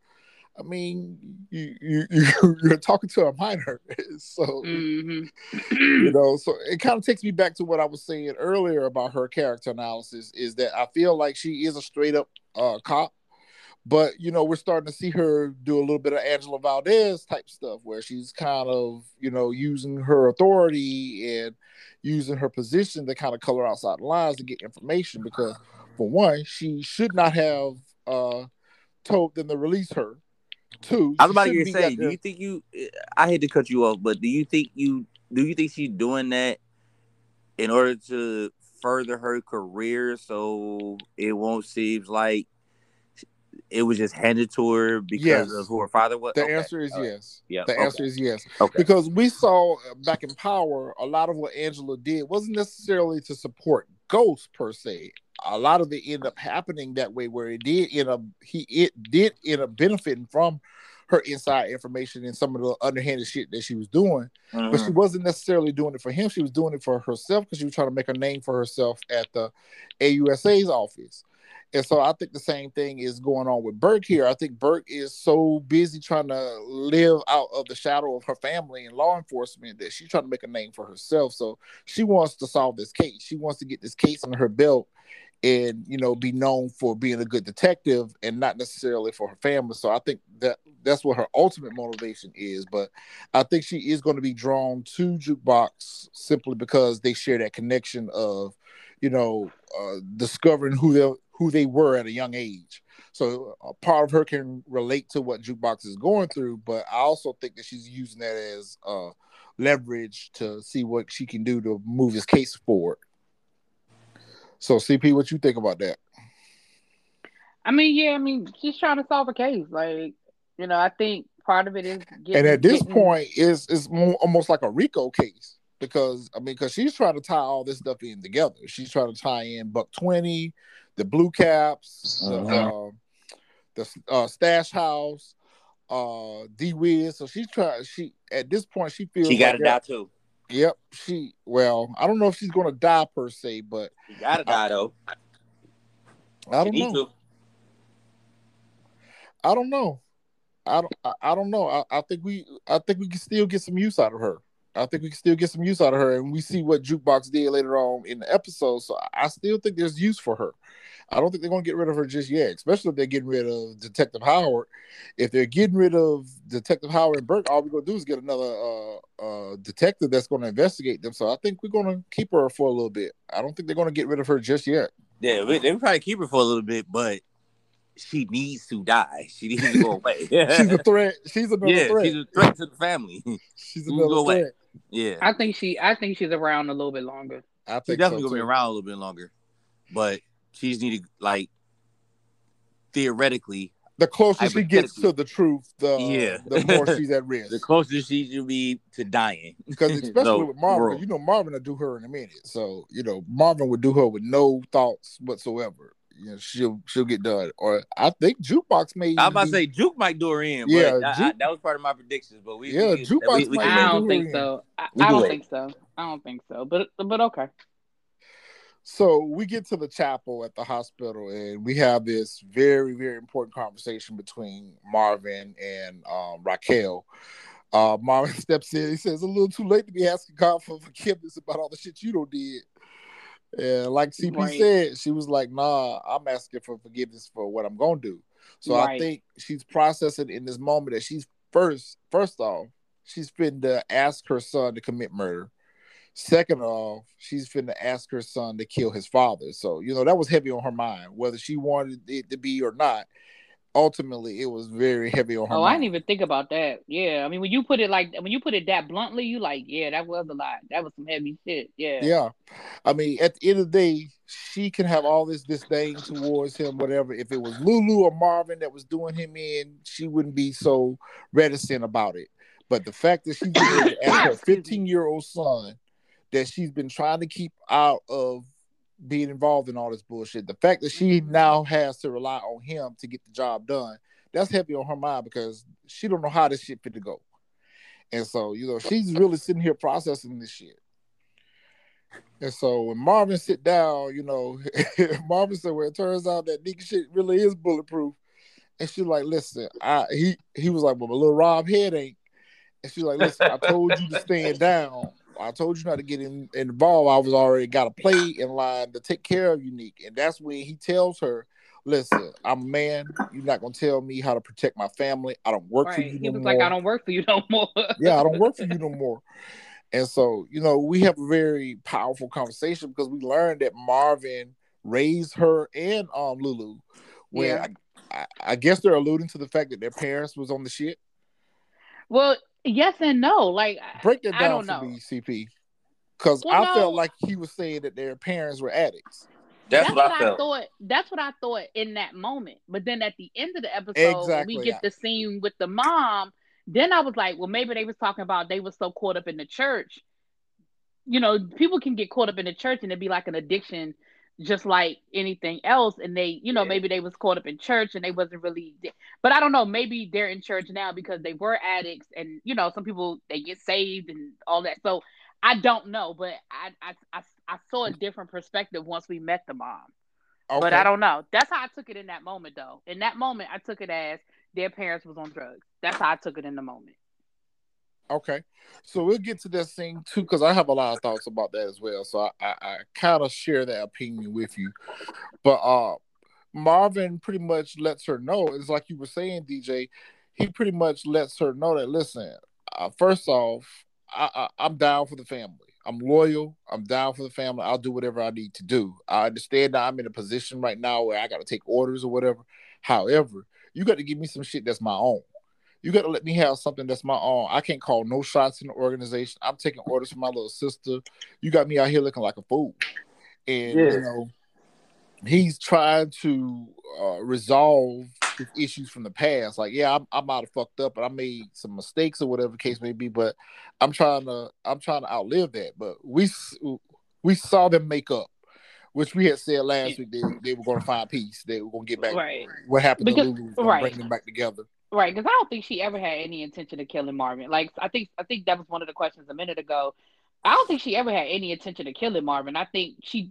I mean, you you [LAUGHS] you- you're talking to a minor, [LAUGHS] so hmm you know so it kind of takes me back to what i was saying earlier about her character analysis is that i feel like she is a straight up uh cop but you know we're starting to see her do a little bit of angela Valdes type stuff where she's kind of you know using her authority and using her position to kind of color outside the lines to get information because for one she should not have uh told them to release her two I was about to say, do there- you think you? I hate to cut you off, but do you think you? Do you think she's doing that in order to further her career, so it won't seem like it was just handed to her because Yes. of who her father was? the Okay. answer is right. yes Yeah. the okay. answer is yes Okay. because we saw uh, back in power a lot of what angela did wasn't necessarily to support ghost per se a lot of it ended up happening that way where it did end up he it did end up benefiting from her inside information and some of the underhanded shit that she was doing but she Mhm. wasn't necessarily doing it for him she was doing it for herself because she was trying to make a name for herself at the ausa's office and so I think the same thing is going on with Burke here. I think Burke is so busy trying to live out of the shadow of her family and law enforcement that she's trying to make a name for herself. So she wants to solve this case. She wants to get this case on her belt and you know be known for being a good detective and not necessarily for her family. So I think that that's what her ultimate motivation is. But I think she is going to be drawn to Jukebox simply because they share that connection of you know, uh, discovering who they who they were at a young age. So a part of her can relate to what Jukebox is going through, but I also think that she's using that as uh, leverage to see what she can do to move his case forward. So CP, what you think about that? I mean, yeah, I mean, she's trying to solve a case. Like, you know, I think part of it is getting, and at this getting- point, is is almost like a RICO case because I mean, because she's trying to tie all this stuff in together. She's trying to tie in Buck Twenty, the Blue Caps, the, Mhm. uh, the uh, Stash House, uh, D Wiz. So she's trying. She at this point, she feels She got to like die too. Yep. She well, I don't know if she's going to die per se, but She got to die though. I don't know. to. I don't know. I don't. I, I don't know. I, I think we. I think we can still get some use out of her. I think we can still get some use out of her, and we see what Jukebox did later on in the episode. So I still think there's use for her. I don't think they're going to get rid of her just yet, especially if they're getting rid of Detective Howard. If they're getting rid of Detective Howard and Burke, all we're going to do is get another uh, uh, detective that's going to investigate them. So I think we're going to keep her for a little bit. I don't think they're going to get rid of her just yet. Yeah, they would probably keep her for a little bit, but she needs to die. She needs to go [LAUGHS] away. She's a threat. She's another yeah, threat. she's a threat to the family. [LAUGHS] She's [LAUGHS] We'll another go away. threat. yeah, I think she, I think she's around a little bit longer. I she's think definitely so gonna be around a little bit longer, but she's needed like theoretically the closer she gets to the truth, the Yeah. the more she's at [LAUGHS] risk. the closer she should be to dying. [LAUGHS] because especially No, with Marvin, world. you know Marvin will do her in a minute. So you know Marvin would do her with no thoughts whatsoever. You know she'll she'll get done. Or I think Jukebox may. I was about to say Juke might do her in, Yeah, but I- I- Juke- that was part of my predictions. But we, Yeah, we, Jukebox we, we, might can- I do don't her think in. so. I, I can don't wait. think so. I don't think so. But but okay. So we get to the chapel at the hospital, and we have this very, very important conversation between Marvin and um, Raquel. Uh, Marvin [LAUGHS] steps in. He says, "A little too late to be asking God for forgiveness about all the shit you don't did." And like CP Right. said, she was like, "Nah, I'm asking for forgiveness for what I'm gonna do." So I think she's processing in this moment that she's first, first off, she's been to ask her son to commit murder. Second off, she's finna ask her son to kill his father. So, you know, that was heavy on her mind, whether she wanted it to be or not. Ultimately, it was very heavy on her Oh, I didn't even think about that. Yeah, I mean, when you put it like when you put it that bluntly, you like, yeah, that was a lot. That was some heavy shit. Yeah. Yeah. I mean, at the end of the day, she can have all this disdain towards him, whatever. If it was Lulu or Marvin that was doing him in, she wouldn't be so reticent about it. But the fact that she's able to ask her 15 year old son that she's been trying to keep out of being involved in all this bullshit, the fact that she mm-hmm. now has to rely on him to get the job done, that's heavy on her mind because she don't know how this shit fit to go. And so, you know, she's really sitting here processing this shit. And so when Marvin sit down, you know, [LAUGHS] Marvin said, "Well, it turns out that nigga shit really is bulletproof." And she's like, "Listen, I he he was like, well, my little Rob head ain't." And she's like, "Listen, I told you to stand down. I told you not to get in, involved. I was already got a play in line to take care of Unique." And that's when he tells her, "Listen, I'm a man. You're not gonna tell me how to protect my family. I don't work for you He no was more." like, I don't work for you [LAUGHS] no more. yeah, I don't work for you no more. And so, you know, we have a very powerful conversation because we learned that Marvin raised her and um Lulu. When Yeah. I, I, I guess they're alluding to the fact that their parents was on the shit. Well, yes and no. Like Break that I down don't for know. me, CP. Because Well, I no. felt like he was saying that their parents were addicts. That's, what I felt. thought. That's what I thought in that moment. But then at the end of the episode, Exactly. we get the scene with the mom, then I was like, well, maybe they was talking about they were so caught up in the church. You know, people can get caught up in the church and it'd be like an addiction, just like anything else. And they, you know, Yeah. maybe they was caught up in church and they wasn't really. But I don't know. Maybe they're in church now because they were addicts, and you know, some people they get saved and all that. So I don't know, but I I I, I saw a different perspective once we met the mom. okay. But I don't know. That's how I took it in that moment, though. In that moment, I took it as their parents was on drugs. That's how I took it in the moment. Okay, so we'll get to that scene too, because I have a lot of thoughts about that as well. So I, I, I kind of share that opinion with you. But uh, Marvin pretty much lets her know. It's like you were saying, DJ. He pretty much lets her know that listen. Uh, first off, I, I, I'm down for the family. I'm loyal. I'm down for the family. I'll do whatever I need to do. I understand that I'm in a position right now where I got to take orders or whatever. However, you got to give me some shit that's my own. You got to let me have something that's my own. I can't call no shots in the organization. I'm taking orders from my little sister. You got me out here looking like a fool. And, Yeah. you know, he's trying to uh, resolve his issues from the past. Like, yeah, I'm, I might have fucked up, but I made some mistakes or whatever the case may be. But I'm trying to, I'm trying to outlive that. But we, we saw them make up, which we had said last week. They, they were going to find peace. They were going to get back. Right. What happened Because- to Lulu? Right. Bring them back together. Right, because I don't think she ever had any intention of killing Marvin. Like I think I think that was one of the questions a minute ago. I don't think she ever had any intention of killing Marvin. I think she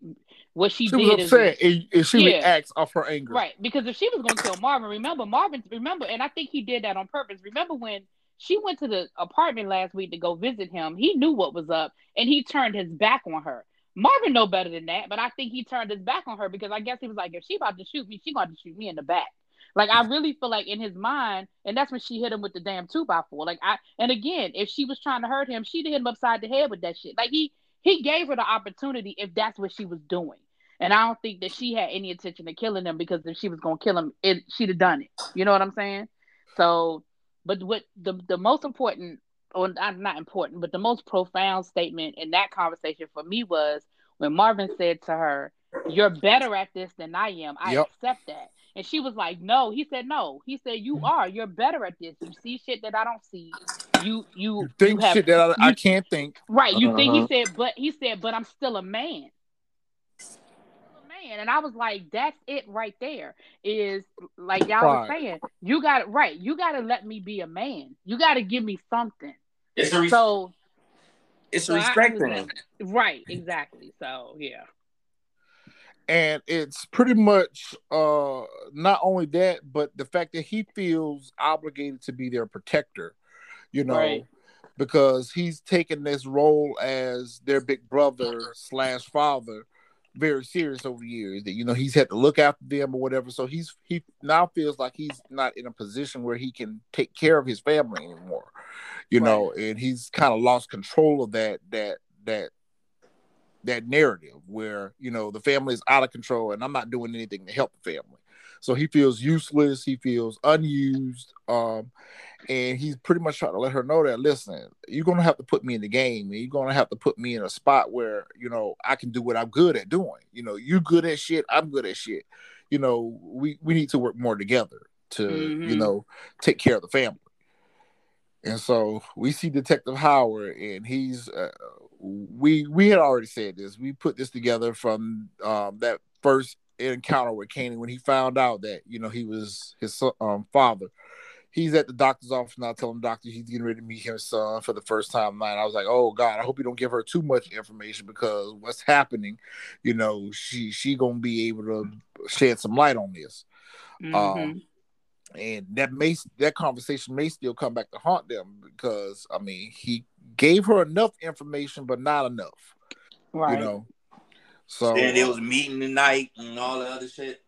what she, She, did was upset, is and, and she Yeah. reacts off her anger. right because if she was going to kill Marvin, remember Marvin, remember, and I think he did that on purpose. Remember when she went to the apartment last week to go visit him? He knew what was up, and he turned his back on her. Marvin know better than that, but I think he turned his back on her because I guess he was like, if she about to shoot me, she going to shoot me in the back. Like I really feel like in his mind, and that's when she hit him with the damn two by four. Like I, and again, if she was trying to hurt him, she'd hit him upside the head with that shit. Like he he gave her the opportunity if that's what she was doing. And I don't think that she had any intention of killing him because if she was gonna kill him, it she'd have done it. You know what I'm saying? So, but what the the most important, or not not important, but the most profound statement in that conversation for me was when Marvin said to her, "You're better at this than I am. I Yep. accept that." And she was like, "No." He said, "No." He said, "You are. You're better at this. You see shit that I don't see. You you You think you have shit that I, I can't think. Right. You think he Uh-huh. said, but he said, but I'm still a man. Still a man. And I was like, that's it right there. Is like y'all was Pride. saying, you got it right. You gotta let me be a man. You gotta give me something. It's a res- So it's so I respecting him. right, exactly. So yeah. And it's pretty much uh not only that but the fact that he feels obligated to be their protector you know Right. because he's taken this role as their big brother slash father very serious over the years that you know he's had to look after them or whatever so he's he now feels like he's not in a position where he can take care of his family anymore you know and he's kind of lost control of that that that that narrative where you know the family is out of control and I'm not doing anything to help the family. So he feels useless, he feels unused, um, and he's pretty much trying to let her know that listen, you're gonna have to put me in the game, and you're gonna have to put me in a spot where you know I can do what I'm good at doing. You know, you're good at shit, I'm good at shit. You know, we we need to work more together to you Mhm. know take care of the family. And so we see Detective Howard, and he's uh, we we had already said this. We put this together from um, that first encounter with Kanan when he found out that you know he was his um, father. He's at the doctor's office now, telling the doctor he's getting ready to meet his son for the first time And I was like, oh God, I hope you don't give her too much information because what's happening, you know, she she gonna be able to shed some light on this Mhm. um, and that may that conversation may still come back to haunt them because I mean he gave her enough information, but not enough, right. you know. So and it was meeting tonight and all the other shit.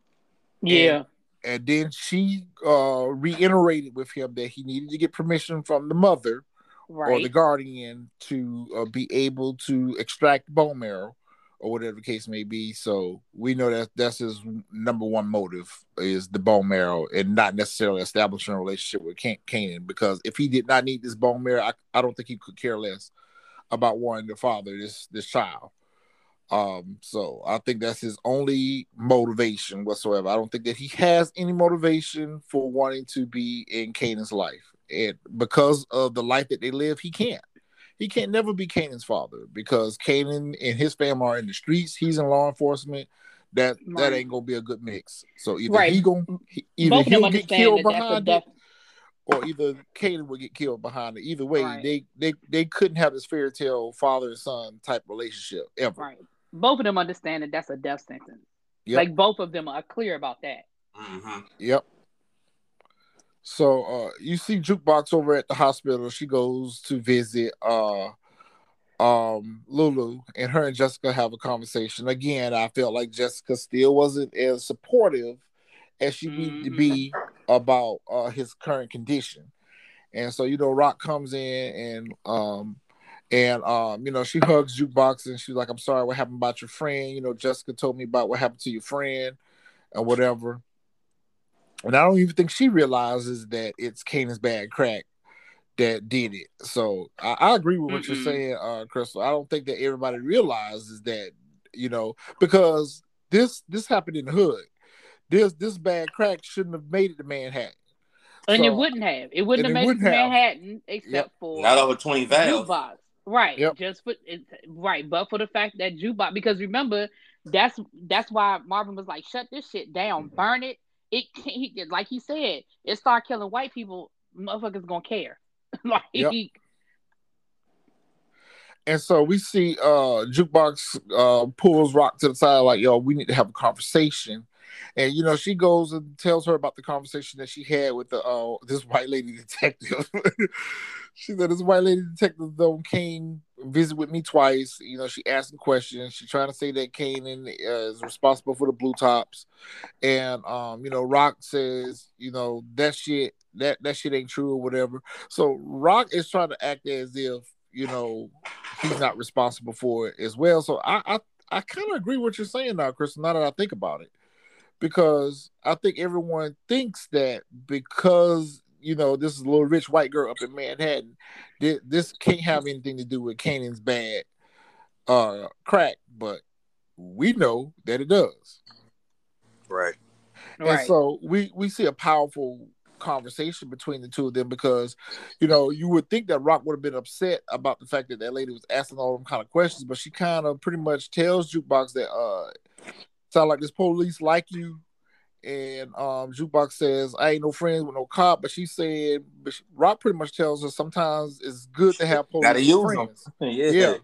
yeah. and then she uh reiterated with him that he needed to get permission from the mother or the guardian to uh, be able to extract bone marrow or whatever the case may be. So we know that that's his number one motive is the bone marrow and not necessarily establishing a relationship with Can-. Because if he did not need this bone marrow, I, I don't think he could care less about wanting to father this this child. Um, so I think that's his only motivation whatsoever. I don't think that he has any motivation for wanting to be in Kanan's life. And because of the life that they live, he can't. He can't never be Kanan's father because Kanan and his family are in the streets. He's in law enforcement. That that ain't gonna be a good mix. So either Right. he gonna he, either Both he'll get killed that that's a behind def- it, or either Canaan will get killed behind it. Either way, Right. they they they couldn't have this fairy tale father and son type relationship ever. Right. Both of them understand that that's a death sentence. Yep. Like both of them are clear about that. Mm-hmm. Yep. So uh you see Jukebox over at the hospital. She goes to visit uh um Lulu and her and Jessica have a conversation. Again, I felt like Jessica still wasn't as supportive as she needed to be about uh his current condition. And so you know Rock comes in and um And um, you know, she hugs jukebox and she's like, "I'm sorry, what happened about your friend? You know, Jessica told me about what happened to your friend, or whatever." And I don't even think she realizes that it's Kanan's bad crack that did it. So I, I agree with what you're saying, uh, Crystal. I don't think that everybody realizes that, you know, because this this happened in the hood. This this bad crack shouldn't have made it to Manhattan. And it wouldn't have. It wouldn't have made it wouldn't to have. Manhattan except for Not over 20 valves. jukebox. Right. Yep. Just for it, right, but for the fact that jukebox because remember that's that's why Marvin was like, shut this shit down, burn it. It can't he like he said, it start killing white people, motherfuckers gonna care. [LAUGHS] like Yep. And so we see uh jukebox uh pulls rock to the side like yo we need to have a conversation. And you know she goes and tells her about the conversation that she had with the uh this white lady detective. [LAUGHS] she said this white lady detective though came visit with me twice. You know she asking questions. She trying to say that Kanan uh, is responsible for the blue tops, and um you know Rock says you know that shit that that shit ain't true or whatever. So Rock is trying to act as if you know he's not responsible for it as well. So I I, I kind of agree what you're saying now, Chris. Now that I think about it, because I think everyone thinks that because you know this is a little rich white girl up in Manhattan, thi- this can't have anything to do with Kanan's bad uh crack, but we know that it does. Right. And Right. so we we see a powerful conversation between the two of them because you know you would think that Rock would have been upset about the fact that that lady was asking all them kind of questions, but she kind of pretty much tells Jukebox that uh sound like this police like you. And um, Jukebox says, "I ain't no friends with no cop," but she said, but she- Rock pretty much tells her sometimes it's good to have [LAUGHS] police Gotta use 'em. friends. [LAUGHS] yeah. Yeah.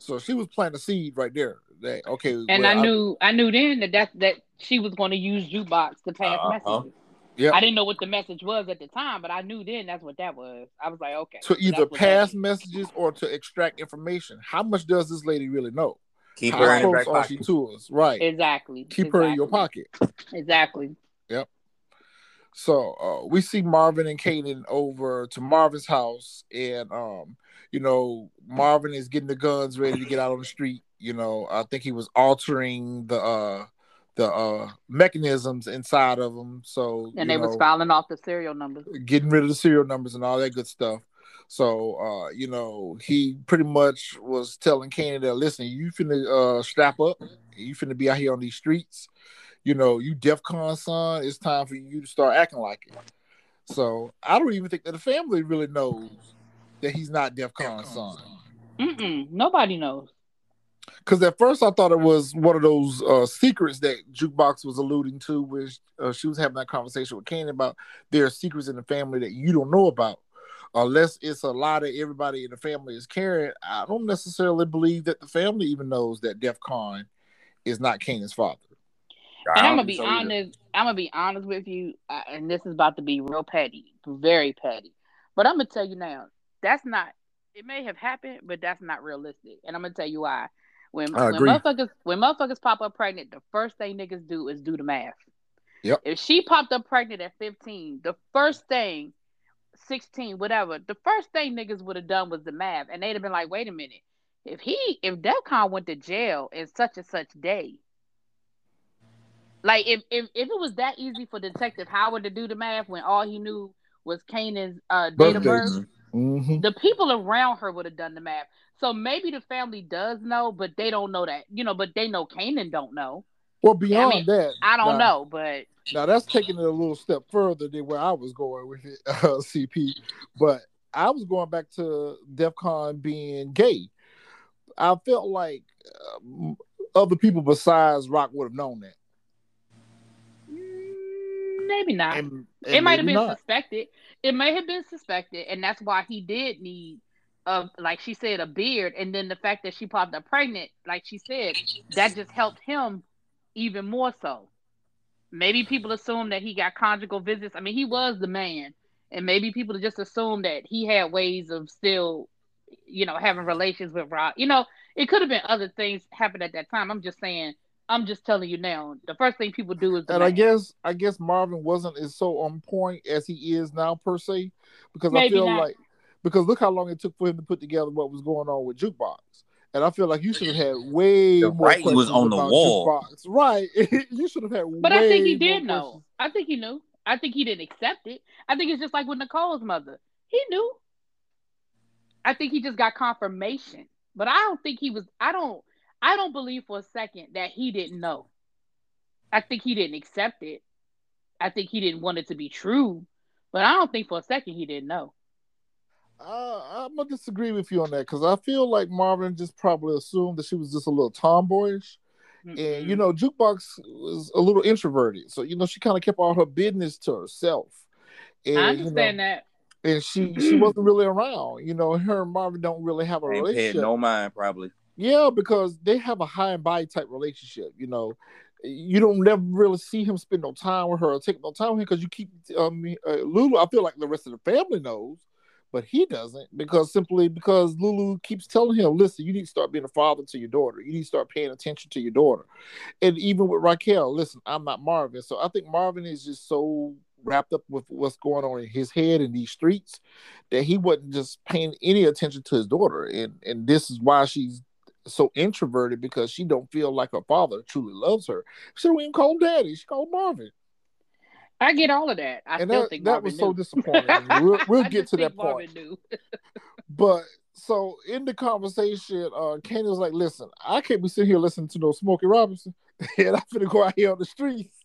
So she was planting a seed right there. That okay, and well, I knew I knew then that that, that she was going to use jukebox to pass Uh-huh. messages. Yeah. I didn't know what the message was at the time, but I knew then that's what that was. I was like, okay. to so either that's what that pass messages or to extract information. How much does this lady really know? Keep her in your back pocket. to? Right. Exactly. Keep her in your pocket. Exactly. Yep. So uh, we see Marvin and Kanan over to Marvin's house, and um, you know, Marvin is getting the guns ready to get out on the street. You know, I think he was altering the uh the uh mechanisms inside of them. So And you they was filing off the serial numbers. getting rid of the serial numbers and all that good stuff. So uh, you know, he pretty much was telling Kanan that listen, you finna uh strap up, you finna be out here on these streets. You know, you DEFCON son, it's time for you to start acting like it. So I don't even think that the family really knows that he's not DEFCON son. Mm-mm. Nobody knows. Because at first I thought it was one of those uh, secrets that Jukebox was alluding to, which uh, she was having that conversation with Kane about there are secrets in the family that you don't know about. Unless it's a lie that everybody in the family is carrying, I don't necessarily believe that the family even knows that DEF CON is not Kanan's father. And I I'm gonna be think so either. honest. I'm gonna be honest with you, uh, and this is about to be real petty, very petty. But I'm gonna tell you now, that's not. It may have happened, but that's not realistic. And I'm gonna tell you why. When when motherfuckers when motherfuckers pop up pregnant, the first thing niggas do is do the math. Yep. If she popped up pregnant at 15, the first thing, 16, whatever, the first thing niggas would have done was the math, and they'd have been like, wait a minute, if he if Defcon went to jail in such and such day, like if, if if it was that easy for Detective Howard to do the math when all he knew was Kanan's uh, date of birth, Mm-hmm. the people around her would have done the math. So maybe the family does know, but they don't know that, you know. But they know Kanan don't know. Well, beyond mean, that, I don't now- know, but Now that's taking it a little step further than where I was going with it, [LAUGHS] uh, CP. But I was going back to DEF CON being gay. I felt like um, other people besides Rock would have known that. mm, maybe not. And, it might have been not. suspected. It may have been suspected, and that's why he did need, uh, like she said, a beard. And then the fact that she popped up pregnant, like she said, that just helped him even more so. Maybe people assume that he got conjugal visits. I mean, he was the man, and maybe people just assume that he had ways of still, you know, having relations with Rob. You know, it could have been other things happened at that time. I'm just saying. I'm just telling you now. The first thing people do is And I guess I guess Marvin wasn't as so on point as he is now per se, because I feel not. like because look how long it took for him to put together what was going on with jukebox. And I feel like you should have had [LAUGHS] way The more writing was on the wall. Jukebox. Right. [LAUGHS] you should have had way. But I think he did know. questions. I think he knew. I think he didn't accept it. I think it's just like with Nicole's mother. He knew. I think he just got confirmation. But I don't think he was I don't I don't believe for a second that he didn't know. I think he didn't accept it. I think he didn't want it to be true. But I don't think for a second he didn't know. Uh, I'm gonna disagree with you on that because I feel like Marvin just probably assumed that she was just a little tomboyish, and you know, Jukebox was a little introverted, so you know, she kind of kept all her business to herself. And, I you know, understand that. and she she [CLEARS THROAT] wasn't really around. You know, her and Marvin don't really have a Ain't paid relationship. no mind, probably. Yeah, because they have a high and body type relationship. You know, you don't never really see him spend no time with her or take no time with him because you keep um uh, Lulu. I feel like the rest of the family knows, but he doesn't because simply because Lulu keeps telling him, "Listen, you need to start being a father to your daughter. You need to start paying attention to your daughter." And even with Raquel, listen, I'm not Marvin, so I think Marvin is just so wrapped up with what's going on in his head in these streets that he wasn't just paying any attention to his daughter, and and this is why she's so introverted because she don't feel like her father truly loves her. She don't even call him daddy. She called Marvin. I get all of that. I and still that, think that Marvin was so disappointing. [LAUGHS] we'll we'll get to that point. Marvin knew. [LAUGHS] But so in the conversation, uh Kenny was like, listen, I can't be sitting here listening to no Smokey Robinson. [LAUGHS] and I'm gonna go out here on the streets.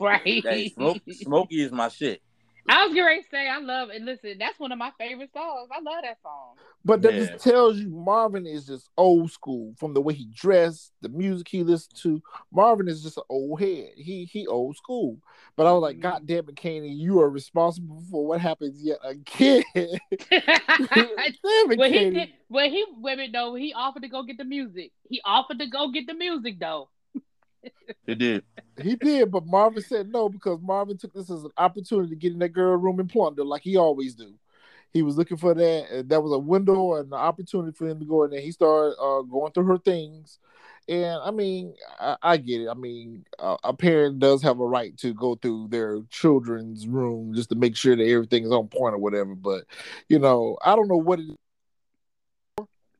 right. Hey, Smoke, Smokey is my shit. I was going to say I love and listen. That's one of my favorite songs. I love that song. But that Yeah. just tells you Marvin is just old school from the way he dressed, the music he listened to. Marvin is just an old head. He he old school. But I was like, Mhm. God damn it, Kenny, you are responsible for what happens yet again. [LAUGHS] [LAUGHS] damn it, well, he did. Well, he women though. He offered to go get the music. He offered to go get the music though. It did. He did, but Marvin said no because Marvin took this as an opportunity to get in that girl room and plunder like he always do. He was looking for that, and that was a window and an opportunity for him to go in there. He started uh, going through her things, and I mean, I, I get it. I mean, uh, a parent does have a right to go through their children's room just to make sure that everything is on point or whatever. But you know, I don't know what it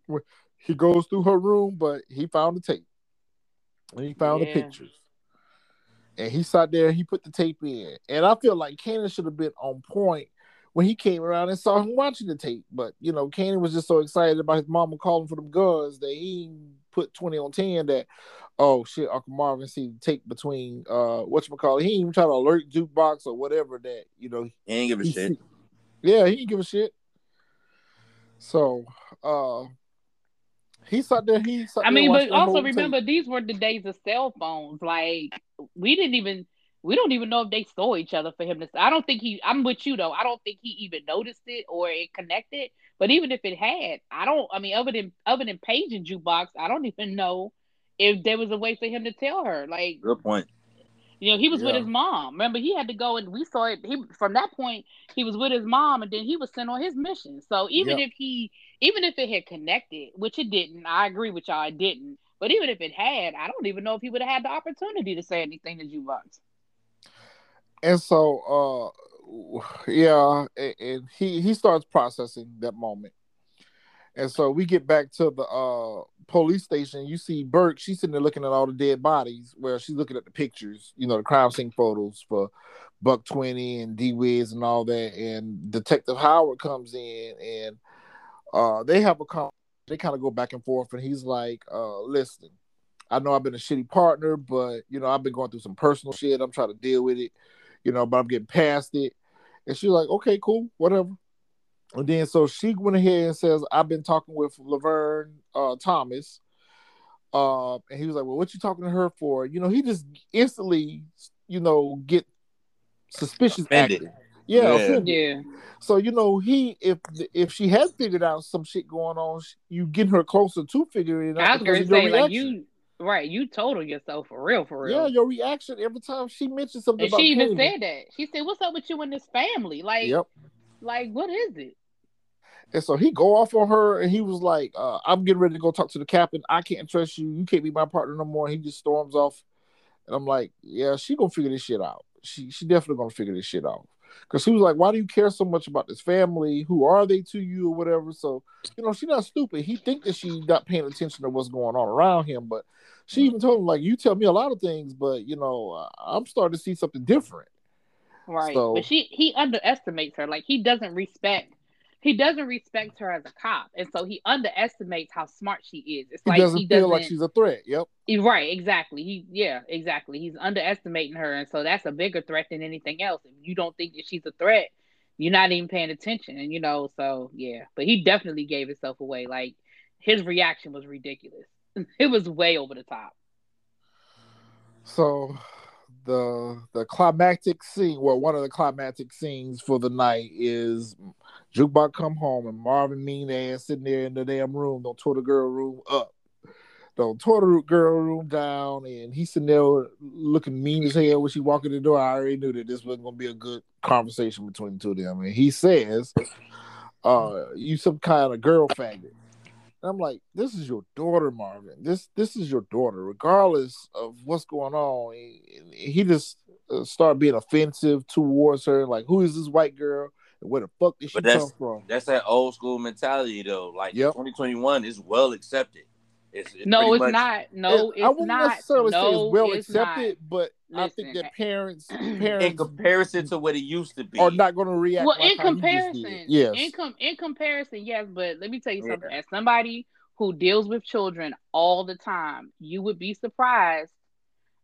is. He goes through her room, but he found the tape. And he found the pictures. And he sat there and he put the tape in. And I feel like Kanan should have been on point when he came around and saw him watching the tape. But you know, Kanan was just so excited about his mama calling for them guns that he put 20 on 10 that oh shit, Uncle Marvin see the tape between uh whatchamacallit. He didn't even try to alert jukebox or whatever that, you know, He ain't give a he shit. yeah, he didn't give a shit. So uh he sat there, he sat I mean, watching but also whole tape. remember these were the days of cell phones. Like we didn't even we don't even know if they saw each other for him to. I don't think he. I'm with you though. I don't think he even noticed it or it connected. But even if it had, I don't. I mean, other than other than Paige and jukebox, I don't even know if there was a way for him to tell her. Like Good point. you know, he was with his mom. Remember, he had to go and we saw it. He from that point, he was with his mom, and then he was sent on his mission. So even Yep. if he, even if it had connected, which it didn't, I agree with y'all, it didn't. But even if it had, I don't even know if he would have had the opportunity to say anything to Jukebox. and so uh yeah and, he he starts processing that moment and so we get back to the uh police station you see burke she's sitting there looking at all the dead bodies where she's looking at the pictures you know the crime scene photos for buck 20 and d-wiz and all that and detective howard comes in and uh they have a con- they kind of go back and forth and he's like uh listen i know i've been a shitty partner but you know i've been going through some personal shit i'm trying to deal with it you know, but I'm getting past it. And she's like, okay, cool, whatever. And then so she went ahead and says, I've been talking with Laverne uh, Thomas. Uh, and he was like, Well, what you talking to her for? You know, he just instantly, you know, get suspicious Offended. acting. Yeah, Yeah. Yeah, So you know, he if if she had figured out some shit going on, you getting her closer to figuring it out. I was because gonna of your say like you, right? You told yourself for real, for real. Yeah, your reaction every time she mentions something and about she even Candyman. said that. She said, "What's up with you and this family? Like, Yep. like what is it?" And so he go off on her, and he was like, uh, "I'm getting ready to go talk to the captain. I can't trust you. You can't be my partner no more." And he just storms off, and I'm like, "Yeah, she gonna figure this shit out. She she definitely gonna figure this shit out." Because she was like, "Why do you care so much about this family? Who are they to you, or whatever?" So you know, she's not stupid. He think that she not paying attention to what's going on around him, but she even told him like, "You tell me a lot of things, but you know, uh, I'm starting to see something different." Right. So- But she he underestimates her. Like he doesn't respect he doesn't respect her as a cop. And so he underestimates how smart she is. It's He like doesn't he feel doesn't like she's a threat. Yep. right, exactly. He yeah, exactly. He's underestimating her. And so that's a bigger threat than anything else. If you don't think that she's a threat, you're not even paying attention. And you know, so yeah. But he definitely gave himself away. Like his reaction was ridiculous. [LAUGHS] it was way over the top. So the the climactic scene, well, one of the climactic scenes for the night is Jukebox come home and Marvin mean ass sitting there in the damn room, don't tore the girl room up. Don't tore the girl room down, and he's sitting there looking mean as hell when she walked in the door. I already knew that this wasn't gonna be a good conversation between the two of them. And he says, uh, you some kind of girl faggot. And I'm like, this is your daughter, Marvin. This this is your daughter, regardless of what's going on. He, he just uh, started being offensive towards her. Like, who is this white girl? And where the fuck did she But that's- come from? That's that old school mentality though. Like Yep. 2021 is well accepted. It's, it's No, pretty it's much- not. No, I it's wouldn't not. necessarily no, say it's well it's accepted, but I think Listen, that parents [CLEARS THROAT] parents, in parents comparison to what it used to be. are not going to react. well like in how you just did. comparison yes, in, com- in comparison yes but let me tell you Yeah. something as somebody who deals with children all the time you would be surprised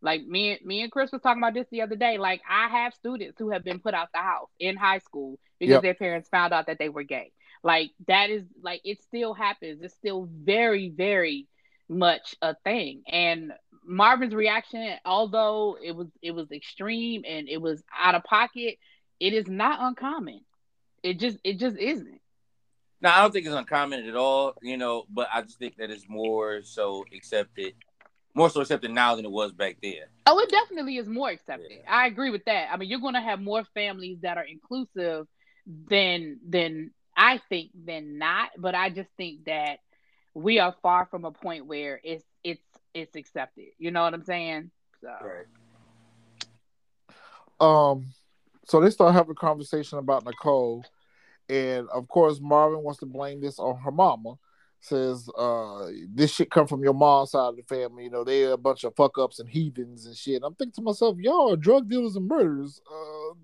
like me and me and chris was talking about this the other day. Like i have students who have been put out the house in high school because Yep. their parents found out that they were gay. Like that is like it still happens. It's still very very much a thing. And marvin's reaction although it was it was extreme and it was out of pocket it is not uncommon. It just it just isn't. No, I don't think it's uncommon at all, you know, but I just think that it's more so accepted, more so accepted now than it was back then. oh it definitely is more accepted. I agree with that. I mean you're going to have more families that are inclusive than than i think than not but i just think that we are far from a point where it's it's it's accepted. You know what i'm saying? So. Um, so they start having a conversation about Nicole, and of course Marvin wants to blame this on her mama. Says, uh, this shit come from your mom's side of the family. You know, they're a bunch of fuck ups and heathens and shit. I'm thinking to myself, y'all are drug dealers and murderers. Uh,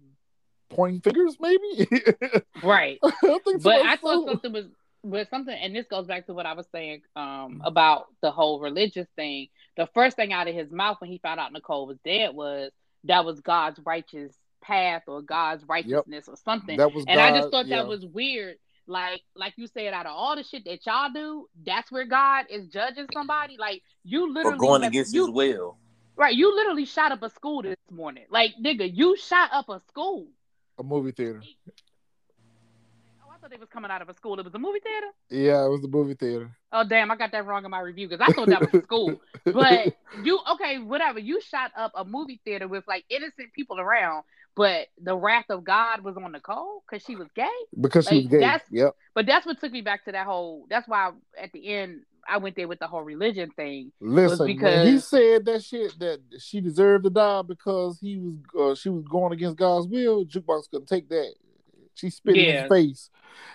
pointing fingers, maybe. [LAUGHS] right to but I thought something was but something and this goes back to what I was saying um about the whole religious thing. The first thing out of his mouth when he found out Nicole was dead was that was God's righteous path or God's righteousness or something. that was and I just thought yeah. that was weird. Like like you said, out of all the shit that y'all do, that's where God is judging somebody. Like you For literally going have- against you, his will. right. You literally shot up a school this morning. Like nigga, you shot up a school. a movie theater. Oh, I thought they was coming out of a school. It was a movie theater. Yeah, it was the movie theater. Oh damn, I got that wrong in my review because I thought that was a school. [LAUGHS] But you okay, whatever. You shot up a movie theater with like innocent people around, but the wrath of God was on Nicole because she was gay. because she was gay. that's- Yep. But that's what took me back to that whole. That's why at the end I went there with the whole religion thing. Listen, when he said that shit that she deserved to die because he was uh, she was going against God's will. Jukebox couldn't take that. She spit in his face.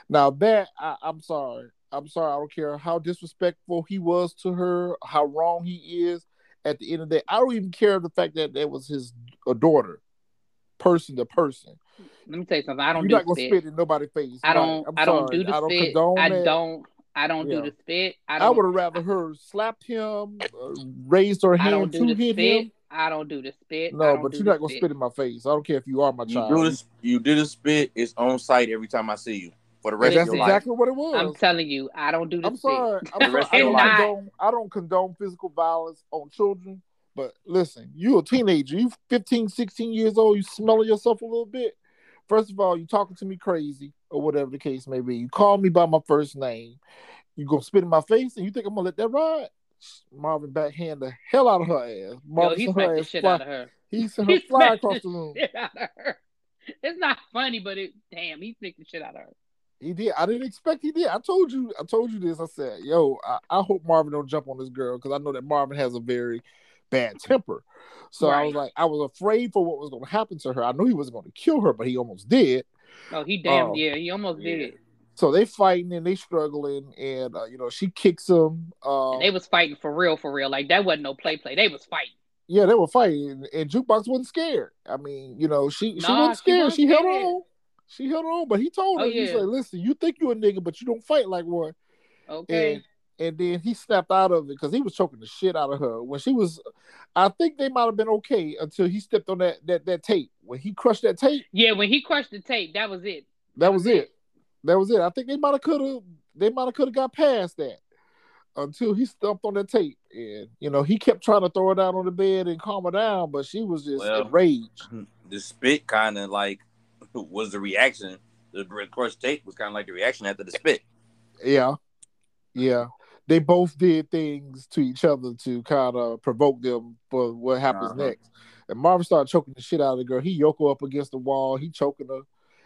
Now that I, I'm sorry, I'm sorry. I don't care how disrespectful he was to her, how wrong he is. At the end of the day, I don't even care the fact that that was his daughter, person to person. Let me tell you something. I don't You're do not gonna spit. spit in nobody's face. I don't. I'm I don't do the I don't spit. I that. don't. I don't Yeah. do the spit. I I, would have rather her slapped him, uh, raised her hand don't to the hit spit. him. I don't do the spit. No, but you're not gonna spit in my face. I don't care if you are my You child. do this. You do the spit. It's on site every time I see you for the rest That's of your exactly life. what it was. I'm telling you, I don't do the I'm spit. sorry. I'm sorry. I of don't condone. I don't condone physical violence on children. But listen, you a teenager. You 15, 16 years old. You smelling yourself a little bit. First of all, you talking to me crazy or whatever the case may be. You call me by my first name. You gonna spit in my face, and you think I'm gonna let that ride? Marvin backhand the hell out of her ass. Yo, Marvin he sent her the ass shit fly- out of her. He [LAUGHS] sent her He fly across the room. shit out of her. It's not funny, but it damn, he smacked the shit out of her. He did. I didn't expect he did. I told you. I told you this. I said, "Yo, I, I hope Marvin don't jump on this girl because I know that Marvin has a very bad [LAUGHS] temper. So I was like, I was afraid for what was going to happen to her. I knew he wasn't going to kill her, but he almost did. Oh, he damn Oh. yeah, he almost did. So they fighting and they struggling, and uh, you know she kicks him. Um, they was fighting for real, for real. Like that wasn't no play play. They was fighting. yeah, they were fighting, and, Jukebox wasn't scared. I mean, you know, she she wasn't she scared. wasn't She held scared. on. She held on, but he told her, Oh, he said, "Listen, you think you a nigga, but you don't fight like one." Okay. And and then he snapped out of it because he was choking the shit out of her when she was. I think they might have been okay until he stepped on that that that tape. When he crushed that tape, yeah, when he crushed the tape, that was it. that was it. That was it. I think they might have could have they might have could have got past that until he stepped on that tape. And you know, he kept trying to throw her down on the bed and calm her down, but she was just Well, enraged. [LAUGHS] The spit kind of like [LAUGHS] was the reaction. The crushed tape was kind of like the reaction after the spit. Yeah. Yeah. They both did things to each other to kind of provoke them for what happens Uh-huh. next. And Marvin started choking the shit out of the girl. He yoked her up against the wall. He choking her.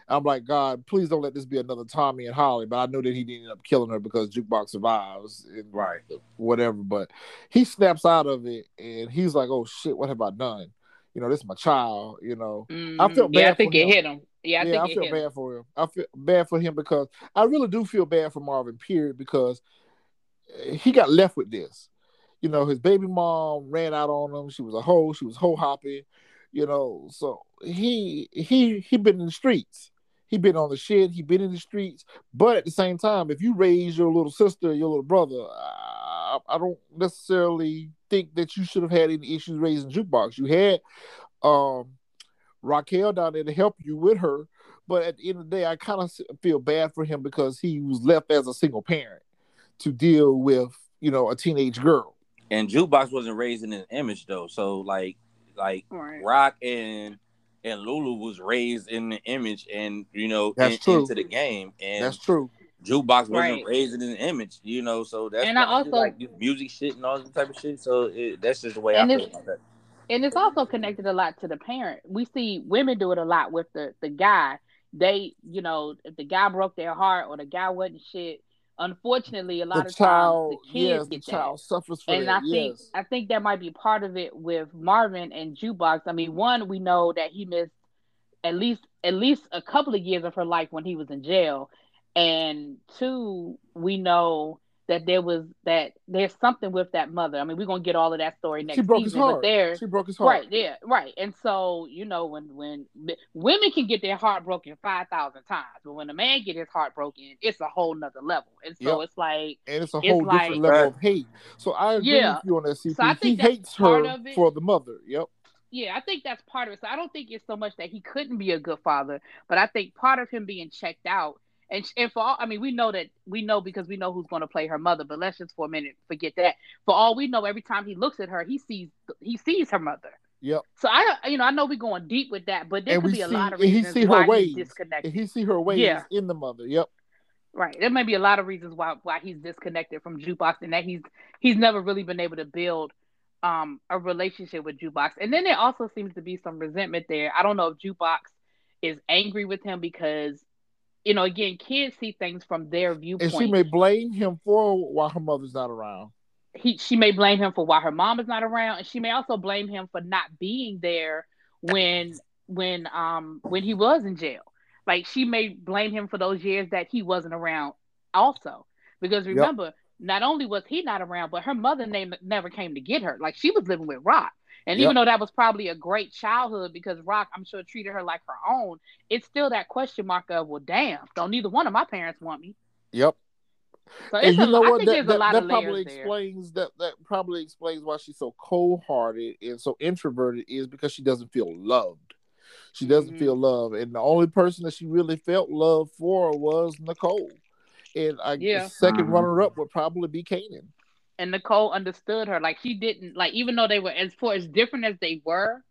I'm like, God, please don't let this be another Tommy and Holly. But I know that he didn't end up killing her because Jukebox survives and Right. whatever. But he snaps out of it and he's like, oh shit, what have I done? You know, this is my child, you know. I felt Mhm. Yeah, I think for it him. hit him. Yeah, I yeah, I feel bad him. for him. I feel bad for him because I really do feel bad for Marvin. Period, because he got left with this. You know, his baby mom ran out on him. She was a hoe. She was hoe hopping. You know, so he he he been in the streets. He been on the shit. He been in the streets. But at the same time, if you raise your little sister, your little brother, I, I don't necessarily think that you should have had any issues raising jukebox. You had um Raquel down there to help you with her. But at the end of the day, I kind of feel bad for him because he was left as a single parent to deal with, you know, a teenage girl. And Jukebox wasn't raised in an image though. So like like Right. Rock and and Lulu was raised in the image and you know That's in- true. into the game. And That's true. Jukebox wasn't Right. raised in an image, you know. So that's And I also- like music shit and all this type of shit. So it, that's just the way I feel about that. and it's also connected a lot to the parent. We see women do it a lot with the the guy. They, you know, if the guy broke their heart or the guy wasn't shit. Unfortunately, a lot The of child, times the kids get the that. child suffers for and that. I think yes. I think that might be part of it with Marvin and Jukebox. I mean, one, we know that he missed at least at least a couple of years of her life when he was in jail, and two, we know that there was that there's something with that mother. I mean, we're gonna get all of that story next she broke his season, but heart. there, She broke his heart. right, yeah, right. And so you know when when women can get their heart broken five thousand times, but when a man get his heart broken, it's a whole nother level. And so Yep. it's like And it's a It's whole like- different level of hate. So I agree Yeah. with you on that, CP. So I he think that's hates her for the mother. Yep. Yeah, I think that's part of it. So I don't think it's so much that he couldn't be a good father, but I think part of him being checked out and and for all I mean, we know that we know because we know who's going to play her mother, but let's just for a minute forget that. For all we know, every time he looks at her, he sees he sees her mother. Yep. So I you know I know we're going deep with that, but there And could be a see- lot of and he reasons see her why ways. he's disconnected. And he see her ways Yeah. in the mother. Yep. Right. There may be a lot of reasons why why he's disconnected from Jukebox and that he's he's never really been able to build um a relationship with Jukebox. And then there also seems to be some resentment there. I don't know if Jukebox is angry with him because you know, again, kids see things from their viewpoint. And she may blame him for why her mother's not around. he she may blame him for why her mom is not around, and she may also blame him for not being there when when um when he was in jail. Like she may blame him for those years that he wasn't around also. Because Yep. remember, not only was he not around, but her mother name never came to get her. Like she was living with Rock. And Yep. even though that was probably a great childhood because Rock, I'm sure, treated her like her own, it's still that question mark of, well, damn, don't neither one of my parents want me. Yep. So and it's you a, know I what? think That, there's that, a lot that of probably layers there. explains that. That probably explains why she's so cold-hearted and so introverted is because she doesn't feel loved. She doesn't Mhm. feel love, and the only person that she really felt love for was Nicole. And I Yeah. the 2nd Mhm. runner-up would probably be Kanan. And Nicole understood her. Like she didn't like even though they were as far as different as they were,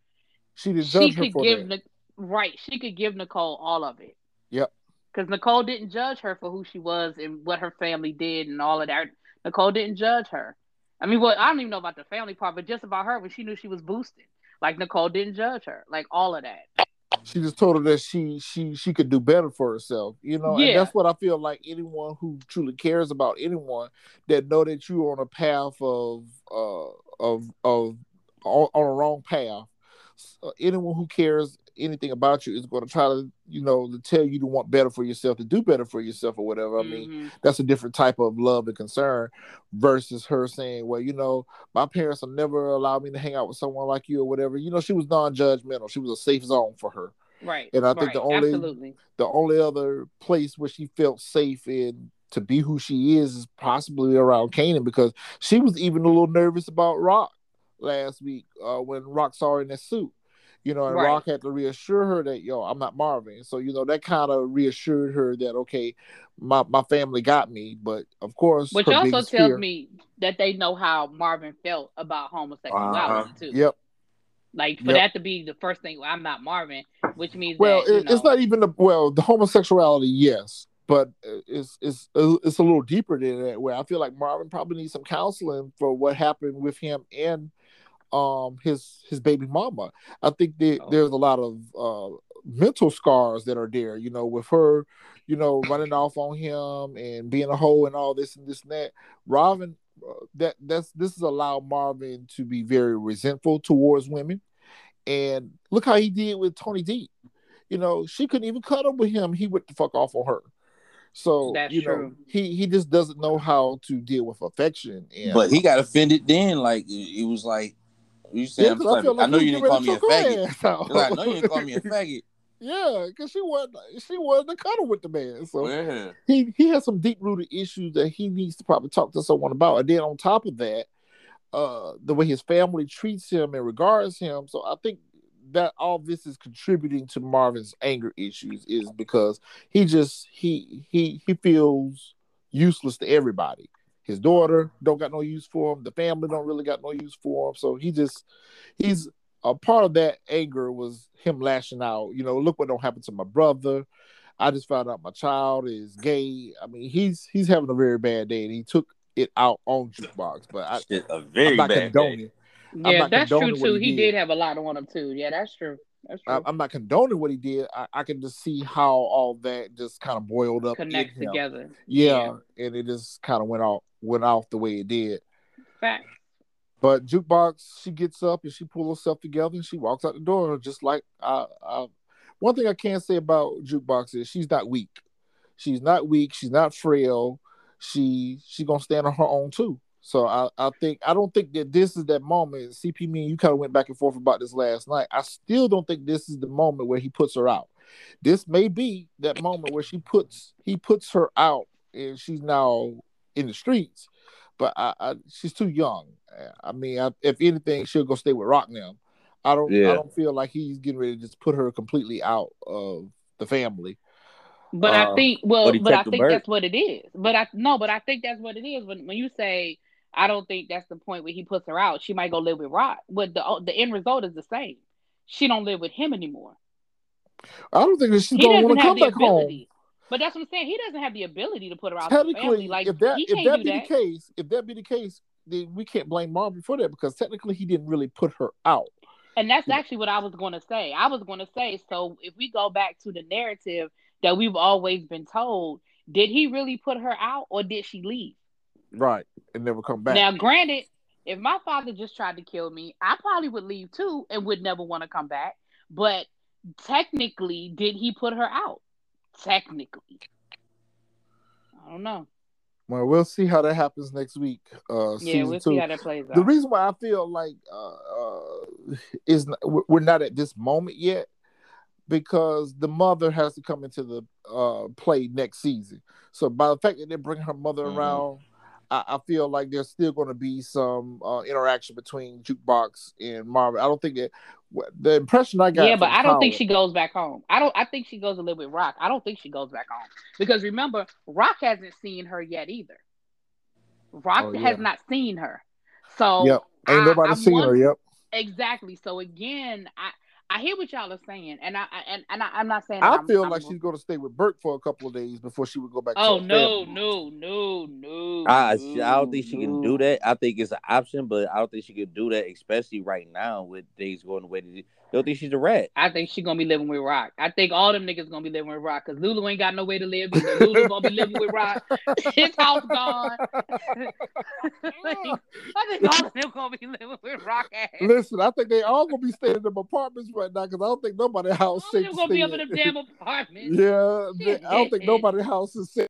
She didn't she could give that. Right. She could give Nicole all of it. Yep. Because Nicole didn't judge her for who she was and what her family did and all of that. Nicole didn't judge her. I mean, well, I don't even know about the family part, but just about her when she knew she was boosted. Like Nicole didn't judge her. Like all of that. She just told her that she she she could do better for herself you know and that's what i feel like anyone who truly cares about anyone that know that you're on a path of uh of of on, on a wrong path. So anyone who cares anything about you is going to try to, you know, to tell you to want better for yourself, to do better for yourself, or whatever. I mean, Mhm. that's a different type of love and concern versus her saying, "Well, you know, my parents will never allow me to hang out with someone like you or whatever." You know, she was non-judgmental. She was a safe zone for her. right. And I think right. the only- absolutely. The only other place where she felt safe in to be who she is is possibly around Kanan because she was even a little nervous about Rock last week uh, when Rock saw her in that suit. You know, and Right. Rock had to reassure her that, yo, I'm not Marvin. So, you know, that kind of reassured her that, okay, my, my family got me. But of course, Which also tells fear- me that they know how Marvin felt about homosexuality Uh-huh. too. Yep. Like for Yep. that to be the first thing, I'm not Marvin, which means Well, that, it, it's not even the well, the homosexuality, yes, but it's it's it's a little deeper than that. Where I feel like Marvin probably needs some counseling for what happened with him and um his his baby mama. I think that Oh. there's a lot of uh mental scars that are there. You know, with her, you know, [LAUGHS] running off on him and being a hoe and all this and this and that. Robin, uh, that that's this has allowed Marvin to be very resentful towards women. And look how he did with Tony D. You know, she couldn't even cuddle with him. He went the fuck off on her. So That's you know, true. he he just doesn't know how to deal with affection. And But he got offended then. Like it was like you said, Yeah, I'm I like I know you didn't call me a ready to choke faggot. her ass out. He's like, I know you didn't call me a faggot. [LAUGHS] yeah, because she wasn't she wasn't cuddle with the man. So Yeah. he he has some deep rooted issues that he needs to probably talk to someone about. And then on top of that, uh, the way his family treats him and regards him. So I think that all this is contributing to Marvin's anger issues is because he just he he he feels useless to everybody. His daughter don't got no use for him. The family don't really got no use for him. So he just he's a part of that anger was him lashing out. You know, look what don't happen to my brother. I just found out my child is gay. I mean, he's he's having a very bad day, and he took it out on jukebox. But I, Shit, a I'm very not bad condoning. day. yeah, not that's true too. he He, did. did have a lot on him too. Yeah, that's true. I, I'm not condoning what he did. I, I can just see how all that just kind of boiled up. in Connect together. Yeah, and it just kind of went off went off the way it did. Fact. But jukebox, she gets up and she pulls herself together and she walks out the door just like I, I. One thing I can't say about jukebox is she's not weak. She's not weak. She's not frail. She she gonna stand on her own too. So I, I think I don't think that this is that moment. CP me and you kind of went back and forth about this last night. I still don't think this is the moment where he puts her out. This may be that moment where she puts he puts her out and she's now in the streets. But I, I she's too young. I mean, I, if anything, she'll go stay with Rock now. I don't. I don't feel like he's getting ready to just put her completely out of the family. But Uh, I think well, but but I think bird. that's what it is. But I no, but I think that's what it is. When when you say I don't think that's the point where he puts her out, she might go live with Rock. But the the end result is the same. She don't live with him anymore. I don't think that she's he gonna want to come back home. ability. But that's what I'm saying. He doesn't have the ability to put her out. Technically, Like if that if that be that. the case, if that be the case, then we can't blame Marvin for that because technically he didn't really put her out. And that's Yeah. actually what I was going to say. I was going to say, so if we go back to the narrative that we've always been told, did he really put her out or did she leave? Right, and never come back. Now, granted, if my father just tried to kill me, I probably would leave too and would never want to come back. But technically, did he put her out? Technically. I don't know. well, we'll see how that happens next week. Uh, Yeah, we'll two. see how that plays out. the reason why I feel like uh, uh is we're not at this moment yet because the mother has to come into the uh play next season. So by the fact that they bring her mother Mhm. around, I, I feel like there's still going to be some uh, interaction between Jukebox and Marvin. I don't think that the impression I got. yeah, but I don't think she goes back home. I don't. I think she goes to live with Rock. I don't think she goes back home because remember, Rock hasn't seen her yet either. Rock Oh, yeah. has not seen her. So Yep, ain't nobody I'm seen her. Yep. Exactly. So again, I I hear what y'all are saying, and I I- and, and I, I'm not saying. I that I'm- feel I'm- like she's going to stay with Burke for a couple of days before she would go back. Oh to her no, family. no, no, no. I, no, I don't think she can do that. I think it's an option, but I don't think she can do that, especially right now with things going the way they did. don't think she's a rat. I think she gonna be living with Rock. I think all them niggas gonna be living with Rock because Lulu ain't got no way to live. Either. Lulu gonna be living with Rock. [LAUGHS] His house gone. [LAUGHS] I think all of them gonna be living with Rock ass. Listen, I think they all gonna be staying in them apartments right now because I don't think nobody house All of safe them to gonna be up in in. them damn apartments. [LAUGHS] Yeah, they- I don't think nobody house is safe.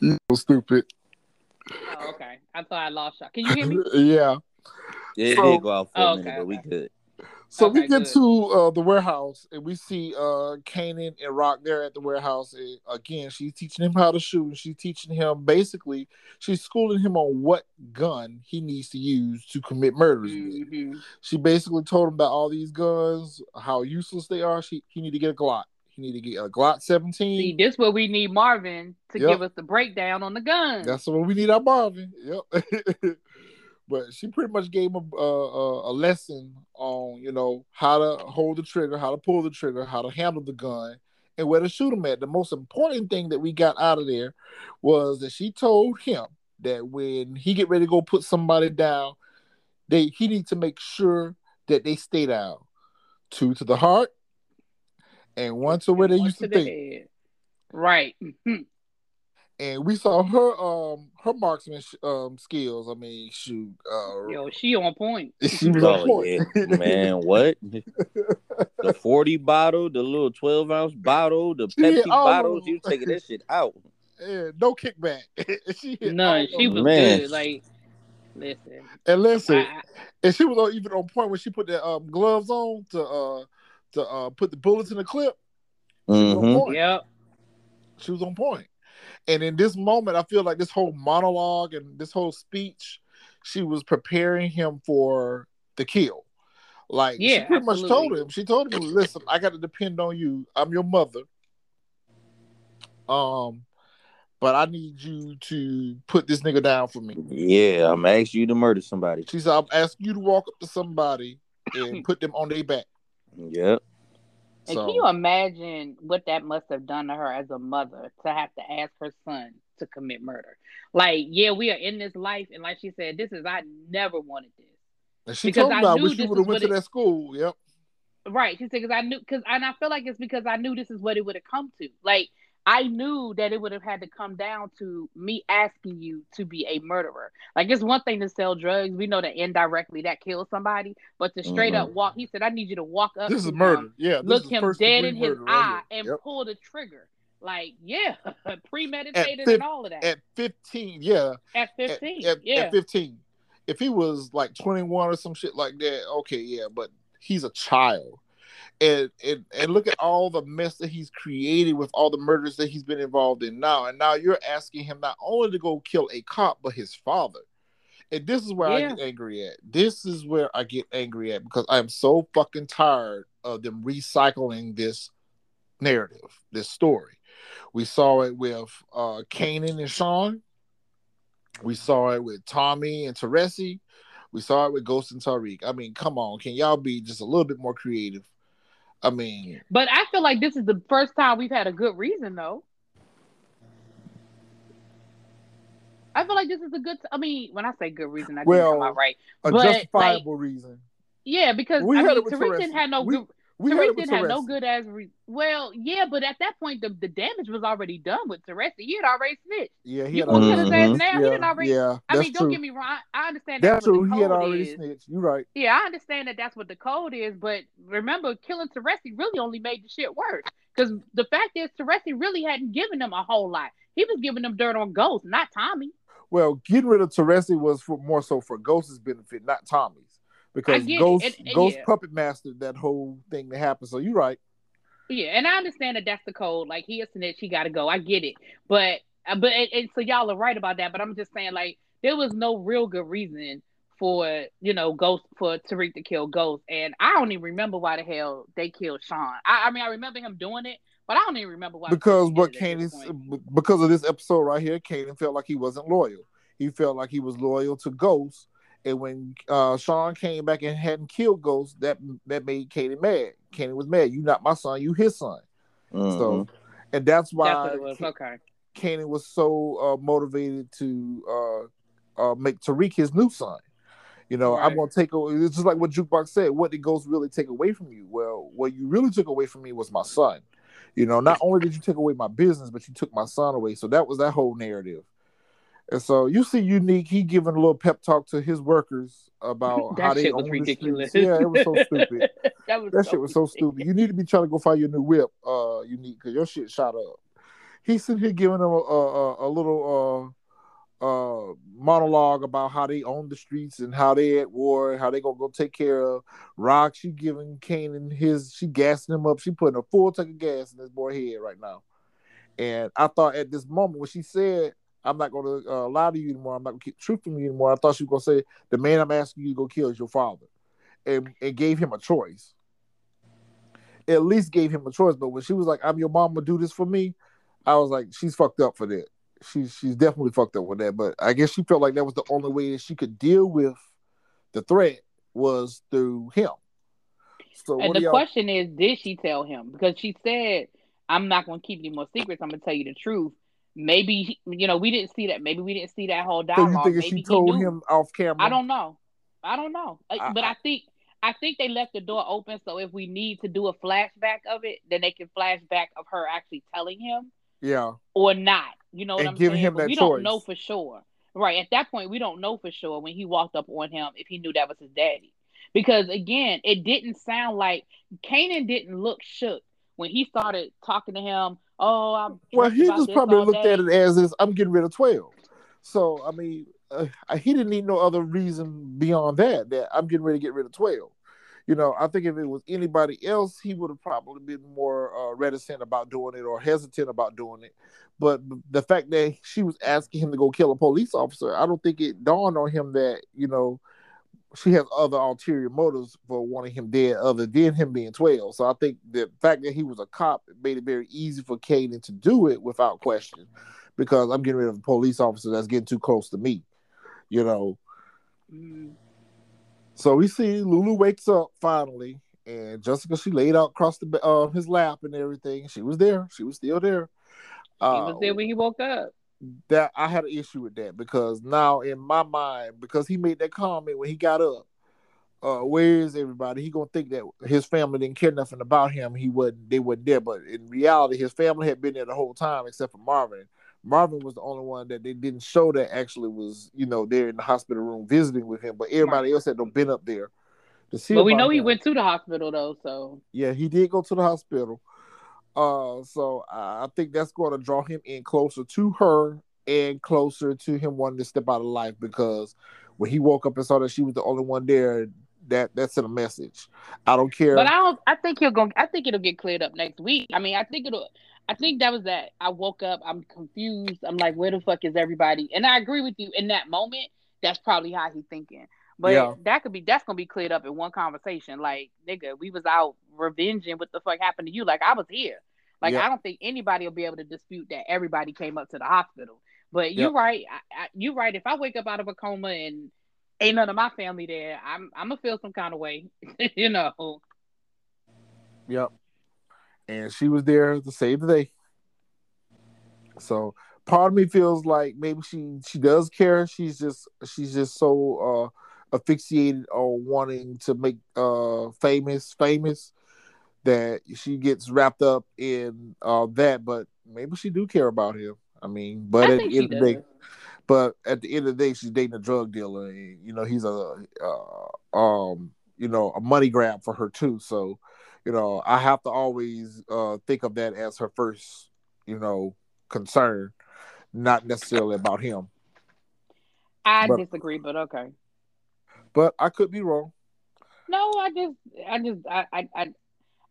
You so stupid. Oh, okay. I thought I lost y'all. Can you hear me? [LAUGHS] yeah. Yeah, it So- did go out for Oh, a okay, minute, but we okay. good. So we get good. to uh, the warehouse and we see uh Kanan and Rock there at the warehouse. And again, she's teaching him how to shoot. And she's teaching him basically, she's schooling him on what gun he needs to use to commit murders. with. Mhm. She basically told him about all these guns, how useless they are. She he need to get a Glock. He need to get a Glock 17. See, this is where we need Marvin to Yep. give us the breakdown on the guns. That's what we need our Marvin. Yep. [LAUGHS] but she pretty much gave him a, a, a lesson on, you know, how to hold the trigger, how to pull the trigger, how to handle the gun, and where to shoot him at. The most important thing that we got out of there was that she told him that when he get ready to go put somebody down, they he needs to make sure that they stay down. Two to the heart, and one to where they used to the think head. Right. Mhm. and we saw her um her marksman um skills. I mean, shoot, uh, Yo, she on point. [LAUGHS] she was on point. yeah, man, [LAUGHS] what? the forty bottle, the little twelve ounce bottle, the She Pepsi all of bottles. You taking that shit out? Yeah, no kickback. [LAUGHS] she hit all None. of She was Man. good. Like, listen. and listen, I- and she was even on point when she put the um, gloves on to uh to uh put the bullets in the clip. She was on Mhm. point. Yep. She was on point. And in this moment, I feel like this whole monologue and this whole speech, she was preparing him for the kill. Like she Yeah, pretty much told him. She told him, "Listen, I got to depend on you. I'm your mother. Um, but I need you to put this nigga down for me." Yeah, I'm asking you to murder somebody. She said, "I'm asking you to walk up to somebody and [LAUGHS] put them on their back." Yep. And So can you imagine what that must have done to her as a mother to have to ask her son to commit murder? Like, yeah, we are in this life, and like she said, this is I never wanted this. and she because told I me, "I wish you would have went to it- that school." Yep. Right. She said, because I knew, because, and I feel like it's because I knew this is what it would have come to. Like, I knew that it would have had to come down to me asking you to be a murderer. Like, it's one thing to sell drugs. We know that indirectly that kills somebody, but to straight Mhm. up walk, he said, I need you to walk up This is him, murder. Yeah. This look him dead in his right eye, here. and Yep. pull the trigger. Like, yeah, [LAUGHS] premeditated fif- and all of that. At 15, yeah. At, at, 15. at, yeah. at 15. If he was like 21 or some shit like that, okay, yeah, but he's a child. And, and and look at all the mess that he's created with all the murders that he's been involved in now. And now you're asking him not only to go kill a cop, but his father. And this is where I get angry at. This is where I get angry at because I'm so fucking tired of them recycling this narrative, this story. We saw it with uh Kanan and Sean. We saw it with Tommy and Teresi. We saw it with Ghost and Tariq. I mean, come on, can y'all be just a little bit more creative? I mean, But I feel like this is the first time we've had a good reason, though. I feel like this is a good. I mean, when I say good reason, I Well, come out right. a But, justifiable reason. Yeah, because We I mean, Tariq didn't have no We- good. We had Tariq it with didn't have no good as re- well, yeah, but at that point the, the damage was already done with Teresi. He had already snitched. Yeah, he You had already Mhm. ass now? He Yeah, didn't already. yeah, I mean, don't get me wrong. I, understand That's that's what true. He had already is. snitched. You're right. Yeah, I understand that that's what the code is, but remember, killing Teresi really only made the shit worse. Because the fact is, Teresi really hadn't given them a whole lot. He was giving them dirt on Ghost, not Tommy. Well, getting rid of Teresi was for more so for Ghost's benefit, not Tommy's, because it. Ghost And- and Ghost yeah. puppet mastered that whole thing that happened. So you're right. Yeah, and I understand that that's the code. Like he a snitch, he got to go. I get it, but uh, but and, and so y'all are right about that. But I'm just saying, like there was no real good reason for you know Ghost for Tariq to kill Ghost, and I don't even remember why the hell they killed Sean. I, I mean, I remember him doing it, but I don't even remember why. because what did it at this Kanan because of this episode right here, Kanan felt like he wasn't loyal. He felt like he was loyal to Ghost, and when uh, Sean came back and hadn't killed Ghost, that that made Kanan mad. Kanan was mad. You not my son. You his son. Mhm. So, and that's why That's was. Okay. Kanan was so uh, motivated to uh, uh, make Tariq his new son. You know, I'm gonna take away. It's just like what Jukebox said. What did Ghost really take away from you? Well, what you really took away from me was my son. You know, not only did you take away my business, but you took my son away. So that was that whole narrative. And so you see, unique. He giving a little pep talk to his workers about [LAUGHS] That how they shit was own the ridiculous. streets. Yeah, it was so stupid. [LAUGHS] that was That so shit was so stupid. You need to be trying to go find your new whip, uh, unique, because your shit shot up. He's sitting here giving them a, a, a little uh uh monologue about how they own the streets and how they at war and how they gonna go take care of Rock. She giving Kanan his she gassing him up. She putting a full tank of gas in this boy head right now. And I thought at this moment when she said, I'm not gonna uh, lie to you anymore, I'm not gonna keep the truth from you anymore. I thought she was gonna say, the man I'm asking you to go kill is your father. And and gave him a choice at least gave him a choice. But when she was like, "I'm your mama, do this for me," I was like, "She's fucked up for that. She's she's definitely fucked up with that." But I guess she felt like that was the only way that she could deal with the threat was through him. So And the question is, did she tell him? Because she said, "I'm not going to keep any more secrets. I'm going to tell you the truth." Maybe you know we didn't see that. Maybe we didn't see that whole so dialogue. you think Maybe she told him off camera? I don't know. I don't know. Uh, I- but I- I think I think they left the door open so if we need to do a flashback of it, then they can flashback of her actually telling him Yeah, or not. You know what And I'm give saying? him But that we choice. don't know for sure. Right. At that point, we don't know for sure when he walked up on him if he knew that was his daddy. Because again, it didn't sound like Kanan didn't look shook when he started talking to him. Oh, I'm well, he just probably looked day." at it as this: I'm getting rid of twelve. So I mean, uh, he didn't need no other reason beyond that. That I'm getting ready to get rid of twelve. You know, I think if it was anybody else, he would have probably been more uh, reticent about doing it or hesitant about doing it. But the fact that she was asking him to go kill a police officer, I don't think it dawned on him that you know she has other ulterior motives for wanting him dead, other than him being twelve. So I think the fact that he was a cop made it very easy for Kanan to do it without question, because I'm getting rid of a police officer that's getting too close to me. You know, Mm. so we see Lulu wakes up finally, and Jessica she laid out across the uh, his lap and everything. She was there. She was still there. He was Uh, there when he woke up. That I had an issue with that because now in my mind, because he made that comment when he got up, uh, where is everybody? He gonna think that his family didn't care nothing about him. He wasn't. They weren't there, but in reality, his family had been there the whole time except for Marvin. Marvin was the only one that they didn't show that actually was, you know, there in the hospital room visiting with him. But everybody else had no been up there to see. But we know he went to the hospital though, so Yeah, he did go to the hospital. Uh, so I think that's going to draw him in closer to her and closer to him wanting to step out of life because when he woke up and saw that she was the only one there, that that sent a message. I don't care. But I don't. I think he'll go. I think it'll get cleared up next week. I mean, I think it'll. I think that was that. I woke up. I'm confused. I'm like, where the fuck is everybody? And I agree with you. In that moment, that's probably how he's thinking. But Yeah. that could be. That's gonna be cleared up in one conversation. Like, nigga, we was out revenging what the fuck happened to you. Like, I was here. Like, Yeah. I don't think anybody will be able to dispute that everybody came up to the hospital. But you're right. I, I, you're right. If I wake up out of a coma and ain't none of my family there, I'm I'm gonna feel some kind of way. [LAUGHS] you know. Yep. And she was there to save the day. So part of me feels like maybe she she does care. She's just she's just so uh asphyxiated on wanting to make uh famous famous that she gets wrapped up in uh that, but maybe she do care about him. I mean, but I at the end of the day, but at the end of the day, she's dating a drug dealer. And, you know, he's a uh, um, you know, a money grab for her too. So, you know, I have to always uh think of that as her first, you know, concern, not necessarily about him. I But- disagree, but okay. But I could be wrong. No, I just, I just, I, I, I,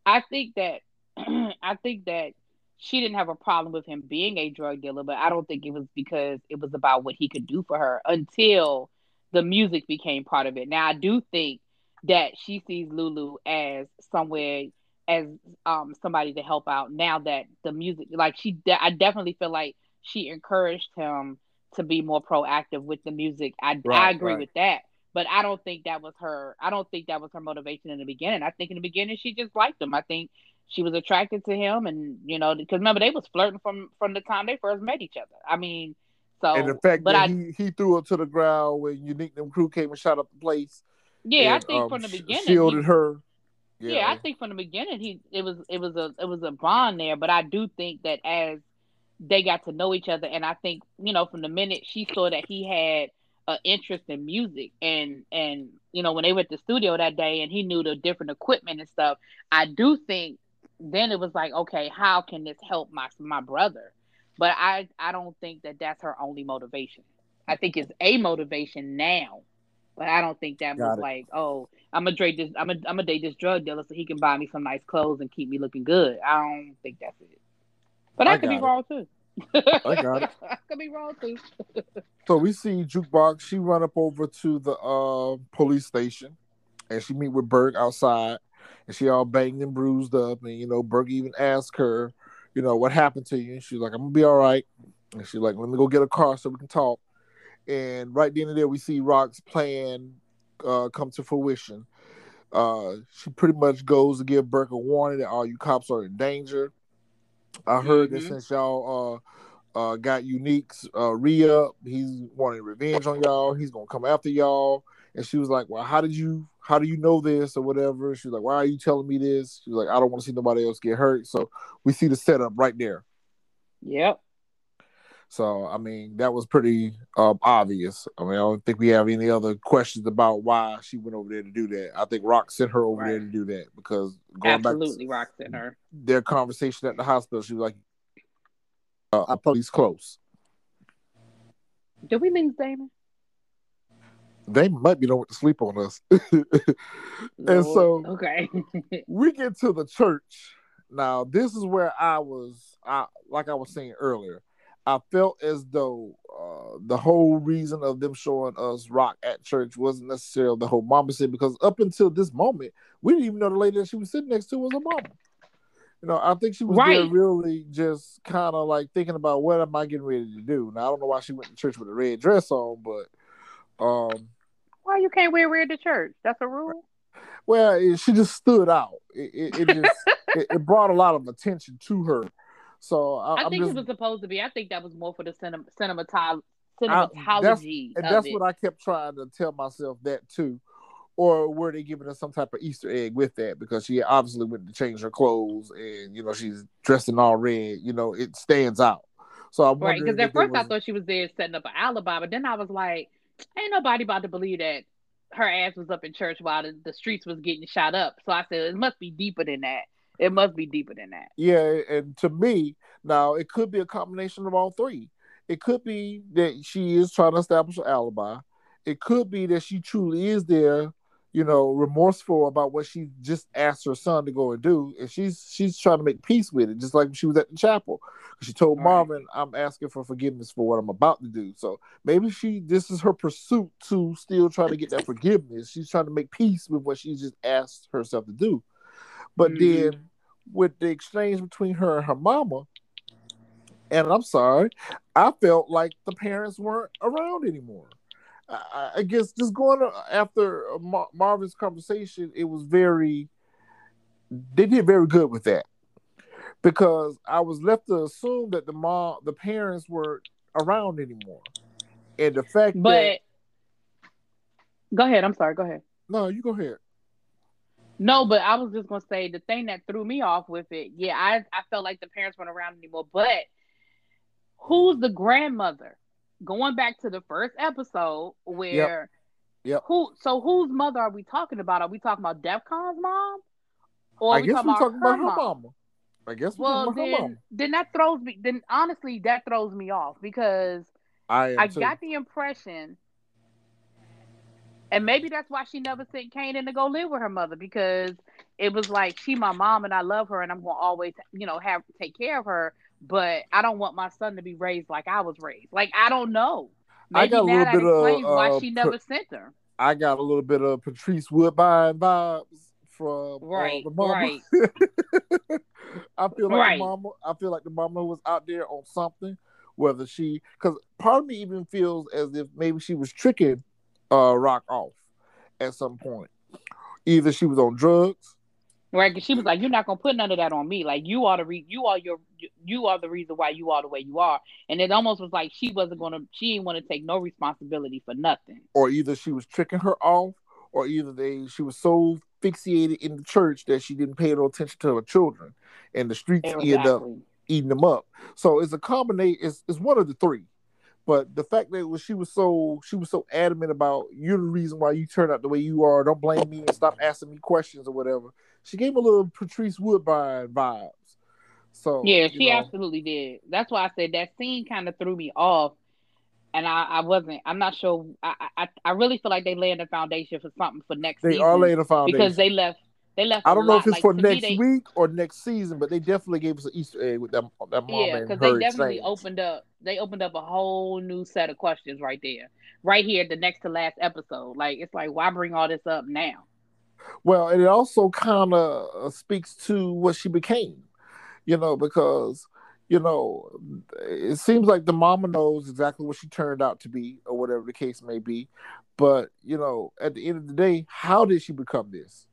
I think that, [CLEARS THROAT] I think that she didn't have a problem with him being a drug dealer, but I don't think it was because it was about what he could do for her until the music became part of it. Now, I do think that she sees Lulu as somewhere as um somebody to help out. Now that the music, like she, de- I definitely feel like she encouraged him to be more proactive with the music. I, I agree right. with that. But I don't think that was her. I don't think that was her motivation in the beginning. I think in the beginning she just liked him. I think she was attracted to him, and you know, because remember they was flirting from from the time they first met each other. I mean, so and the fact but that I he, he threw her to the ground when Unique them crew came and shot up the place. yeah, I think um, from the beginning shielded he- her. Yeah. I think from the beginning he it was it was a it was a bond there, but I do think that as they got to know each other, and I think you know from the minute she saw that he had interest in music, and and you know when they were at the studio that day, and he knew the different equipment and stuff, I do think then it was like okay, how can this help my my brother? But I I don't think that that's her only motivation. I think it's a motivation now, but I don't think that Got was it. like, oh, I'm gonna date this. I'm gonna I'm gonna date this drug dealer so he can buy me some nice clothes and keep me looking good. I don't think that's it. But I, I could be it. wrong too. I got it. [LAUGHS] Could be wrong too. So we see Jukebox. She run up over to the uh, police station, and she meet with Burke outside, and she all banged and bruised up. And you know, Burke even asked her, you know, what happened to you? And she's like, I'm gonna be all right. And she's like, let me go get a car so we can talk. And right then and there, we see Rock's plan uh, come to fruition. Uh, she pretty much goes to give Burke a warning that all you cops are in danger. I heard that Mhm. since y'all uh, uh, got Unique's uh, re up, he's wanting revenge on y'all. He's gonna come after y'all. And she was like, "Well, how did you how do you know this or whatever?" She was like, "Why are you telling me this?" She was like, "I don't want to see nobody else get hurt." So we see the setup right there. Yep. So I mean, that was pretty um, obvious. I mean, I don't think we have any other questions about why she went over there to do that. I think Rock sent her over there to do that because going back Absolutely rocks in her. their conversation at the hospital, she was like, uh, "I police close." Do we lose Damon? They might be the one to sleep on us. [LAUGHS] And so- okay. [LAUGHS] we get to the church. Now, this is where I was, I like I was saying earlier. I felt as though uh, the whole reason of them showing us rock at church wasn't necessarily the whole mama said because up until this moment, we didn't even know the lady that she was sitting next to was a mama. You know, I think she was Right. really just kind of like thinking about what am I getting ready to do. Now I don't know why she went to church with a red dress on, but um, Why you can't wear red to church? That's a rule. Well, it, she just stood out. It, it, it just [LAUGHS] it brought a lot of attention to her. So I, I think just, it was supposed to be. I think that was more for the cinem- cinematol- I- cinematology and of that's it. what I kept trying to tell myself that too. Or were they giving us some type of Easter egg with that? Because she obviously went to change her clothes and you know she's dressed in all red. You know it stands out. So I'm Right, because at first I thought she was there setting up an alibi, but then I was like, ain't nobody about to believe that her ass was up in church while the, the streets was getting shot up. So I said it must be deeper than that. It must be deeper than that. Yeah, and to me, now it could be a combination of all three. It could be that she is trying to establish an alibi. It could be that she truly is there, you know, remorseful about what she just asked her son to go and do, and she's she's trying to make peace with it, just like she was at the chapel. She told. Marvin, "I'm asking for forgiveness for what I'm about to do." So maybe she this is her pursuit to still try to get that forgiveness. She's trying to make peace with what she just asked herself to do. But Mhm. then with the exchange between her and her mama, and I'm sorry, I felt like the parents weren't around anymore. I, I guess just going after Mar- Marvin's conversation, it was very, they did very good with that because I was left to assume that the mom, the parents weren't around anymore, and the fact that. Go ahead. I'm sorry. Go ahead. no, you go ahead. No, but I was just gonna say the thing that threw me off with it. Yeah, I I felt like the parents weren't around anymore. But who's the grandmother? Going back to the first episode where Yep. who so whose mother are we talking about? Are we talking about Defcon's mom? Or I we guess talking we're talking about her mom? mama. I guess we're Well, talking about her mama. then, then that throws me. Then honestly, that throws me off because I I too. got the impression, and maybe that's why she never sent Kanan to go live with her mother because it was like she my mom and I love her and I'm gonna always you know have take care of her, but I don't want my son to be raised like I was raised. Like I don't know. I got a little that bit of, explains why uh, she never sent her. I got a little bit of Patrice Woodbine vibes from Right, uh, the mama. right. [LAUGHS] I feel like Right. the mama. I feel like the mama was out there on something. Whether she, because part of me even feels as if maybe she was tricking uh, Rock off at some point. Either she was on drugs, Right, she was like, "You're not gonna put none of that on me. Like you are the re- you are your you are the reason why you are the way you are." And it almost was like she wasn't gonna she didn't want to take no responsibility for nothing. or either she was tricking her off, or either they she was so fixated in the church that she didn't pay no attention to her children, and the streets ended up eating them up. So it's a combination. It's, it's one of the three. But the fact that was, she was so she was so adamant about you're the reason why you turned out the way you are. Don't blame me and stop asking me questions or whatever. She gave a little Patrice Woodbine vibes. So Yeah, she know, absolutely did. That's why I said that scene kind of threw me off, and I, I wasn't. I'm not sure. I, I I really feel like they laid the foundation for something for next they season are laying a foundation. because they left. They left. I don't know if it's Like, for to me, next they- week or next season, but they definitely gave us an Easter egg with that that mom Yeah, and because they definitely exchange. opened up. They opened up a whole new set of questions right there, right here, the next to last episode. Like it's like, why bring all this up now? Well, and it also kind of uh, speaks to what she became, you know, because you know it seems like the mama knows exactly what she turned out to be, or whatever the case may be. But you know, at the end of the day, how did she become this?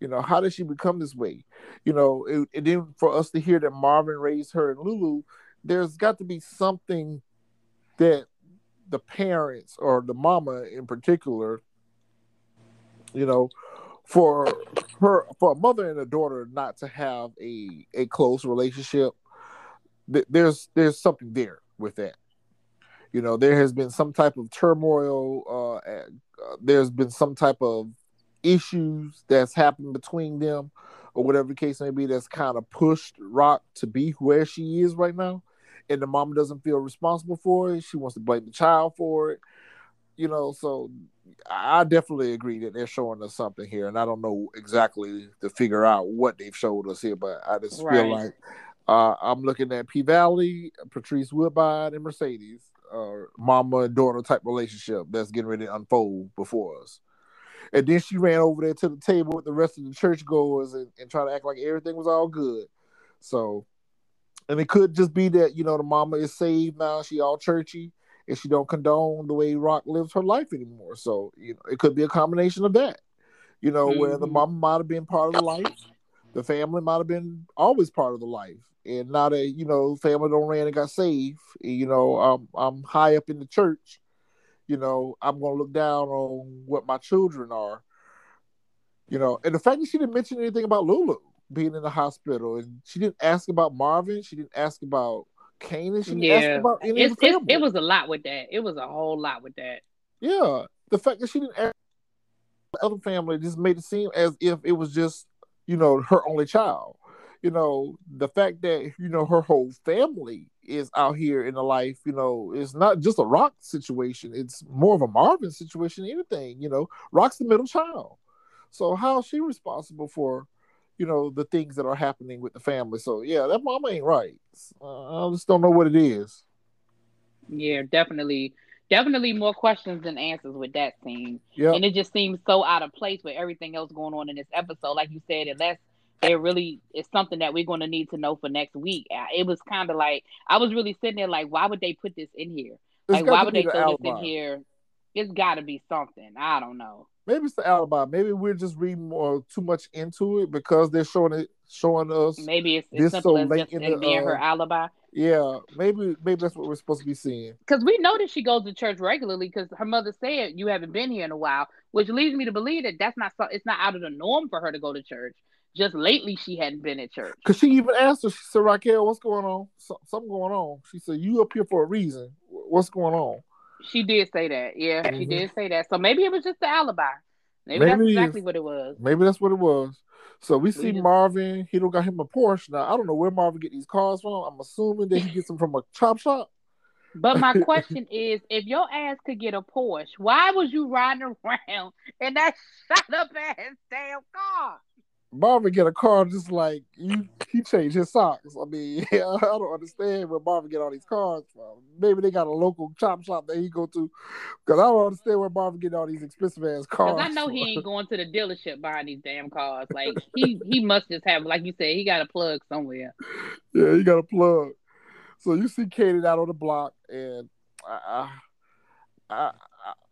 You know, how did she become this way? You know, it, and then for us to hear that Marvin raised her and Lulu, there's got to be something that the parents or the mama in particular, you know, for her for a mother and a daughter not to have a a close relationship, th- there's there's something there with that. You know, there has been some type of turmoil. Uh, uh, there's been some type of issues that's happened between them, or whatever the case may be. That's kind of pushed Rock to be where she is right now, and the mom doesn't feel responsible for it. She wants to blame the child for it. You know, so I definitely agree that they're showing us something here, and I don't know exactly to figure out what they've showed us here, but I just Right. feel like uh, I'm looking at P Valley, Patrice Woodbine, and Mercedes, uh, mama and daughter type relationship that's getting ready to unfold before us. And then she ran over there to the table with the rest of the churchgoers and, and try to act like everything was all good. So, and it could just be that you know the mama is saved now; she all churchy and she don't condone the way Rock lives her life anymore. So you know, it could be a combination of that. You know, where the Mhm. mama might have been part of the life, the family might have been always part of the life, and now that you know, family don't ran and got saved. You know, I'm I'm high up in the church. You know, I'm gonna look down on what my children are. You know, and the fact that she didn't mention anything about Lulu being in the hospital, and she didn't ask about Marvin, she didn't ask about Kanan, she didn't Yeah. ask about any It's, of the family. it was a lot with that. It was a whole lot with that. Yeah, the fact that she didn't ask the other family just made it seem as if it was just, you know, her only child. You know, the fact that you know her whole family is out here in the life, you know, it's not just a Rock situation. It's more of a Marvin situation. than Anything, you know, Rock's the middle child, so how is she responsible for, you know, the things that are happening with the family? So yeah, that mama ain't right. Uh, I just don't know what it is. Yeah, definitely, definitely more questions than answers with that scene. Yeah, and it just seems so out of place with everything else going on in this episode. Like you said, unless it really is something that we're going to need to know for next week. It was kind of like I was really sitting there like, why would they put this in here? It's Like, why would they the throw this in here? It's got to be something. I don't know. Maybe it's the alibi. Maybe we're just reading more too much into it because they're showing it, showing us. Maybe it's as simple so as late just in it being her uh, alibi. Yeah, maybe maybe that's what we're supposed to be seeing. Because we know that she goes to church regularly because her mother said you haven't been here in a while, which leads me to believe that that's not so, it's not out of the norm for her to go to church. Just lately, she hadn't been at church. Cause she even asked her. She said, "Raquel, what's going on? So, something going on?" She said, "You up here for a reason. What's going on?" She did say that. Yeah, she Mhm. did say that. So maybe it was just the alibi. Maybe, that's Maybe it exactly what it was. Maybe that's what it was. So we see just- Marvin. He don't got him a Porsche now. I don't know where Marvin get these cars from. I'm assuming that he gets them from a chop shop. But my [LAUGHS] question is, if your ass could get a Porsche, why was you riding [LAUGHS] around in that shut up ass damn car? Marvin get a car just like you. He changed his socks. I mean, [LAUGHS] I don't understand where Marvin get all these cars from. Maybe they got a local chop shop that he go to, because I don't understand where Marvin get all these expensive ass cars. I know he ain't going to the dealership buying these damn cars. Like [LAUGHS] he he must just have, like you said, he got a plug somewhere. yeah, he got a plug. So you see Katie out on the block, and I, I, I,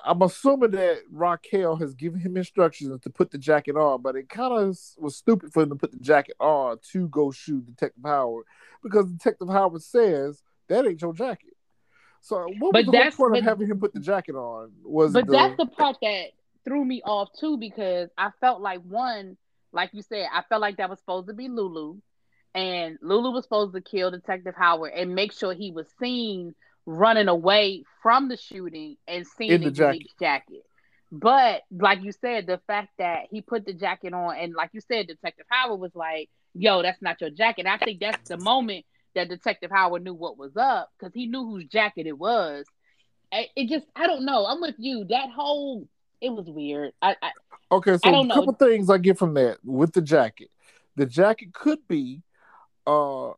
I'm assuming that Raquel has given him instructions to put the jacket on, but it kind of was stupid for him to put the jacket on to go shoot Detective Howard because Detective Howard says that ain't your jacket. So what But was the whole point but- of having him put the jacket on? Was But the, that's the part that threw me off too because I felt like one, like you said, I felt like that was supposed to be Lulu, and Lulu was supposed to kill Detective Howard and make sure he was seen running away from the shooting and seeing In the the unique jacket. But like you said, the fact that he put the jacket on and like you said, Detective Howard was like, "Yo, that's not your jacket." I think that's the moment that Detective Howard knew what was up because he knew whose jacket it was. It just, I don't know. I'm with you. That whole, it was weird. I, I Okay, so I a don't know. couple things I get from that with the jacket. The jacket could be, uh,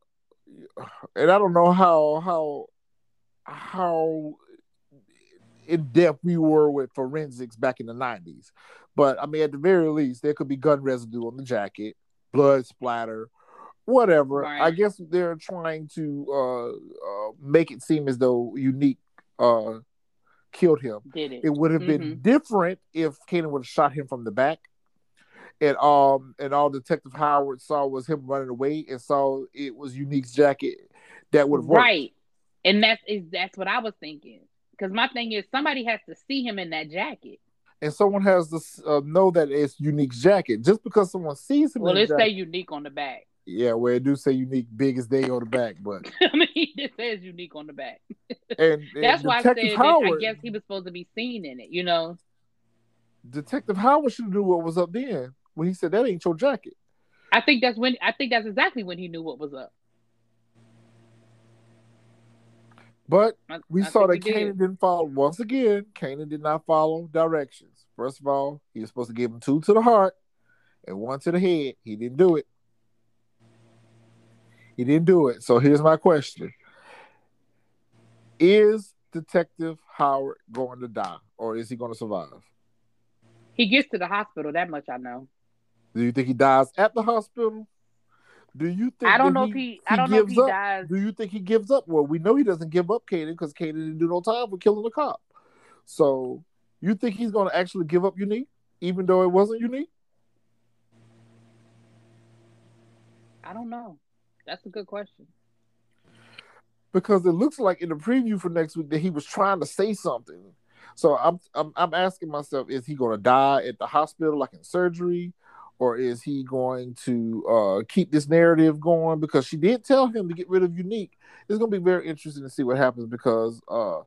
and I don't know how how how in depth we were with forensics back in the nineties, but I mean at the very least there could be gun residue on the jacket, blood splatter, whatever. Right. I guess they're trying to uh, uh make it seem as though unique uh killed him. did it. It would have been Mhm. different if Kanan would have shot him from the back. And um and all Detective Howard saw was him running away and saw it was Unique's jacket that would have worked. Right. And that's is that's what I was thinking. Because my thing is, somebody has to see him in that jacket. And someone has to uh, know that it's Unique's jacket. Just because someone sees him Well, it say unique on the back. yeah, well, it do say Unique biggest day on the back, but [LAUGHS] I mean, it says unique on the back. [LAUGHS] and, and That's why I said that I guess he was supposed to be seen in it. You know, Detective Howard should knew what was up then when he said that ain't your jacket. I think that's when I think that's exactly when he knew what was up. But I, we I saw that Kanan did. not follow. Once again, Kanan did not follow directions. First of all, he was supposed to give him two to the heart and one to the head. He didn't do it. He didn't do it. So here's my question: Is Detective Howard going to die, or is he going to survive? He gets to the hospital. That much I know. Do you think he dies at the hospital? Do you think? I don't know if he. I don't know if gives he up? dies. Do you think he gives up? Well, we know he doesn't give up Kanan because Kanan didn't do no time for killing the cop. So you think he's going to actually give up Unique, even though it wasn't Unique? I don't know. That's a good question. Because it looks like in the preview for next week that he was trying to say something. So I'm I'm, I'm asking myself: Is he going to die at the hospital, like in surgery, or is he going to uh, keep this narrative going? Because she did tell him to get rid of Unique. It's going to be very interesting to see what happens because uh,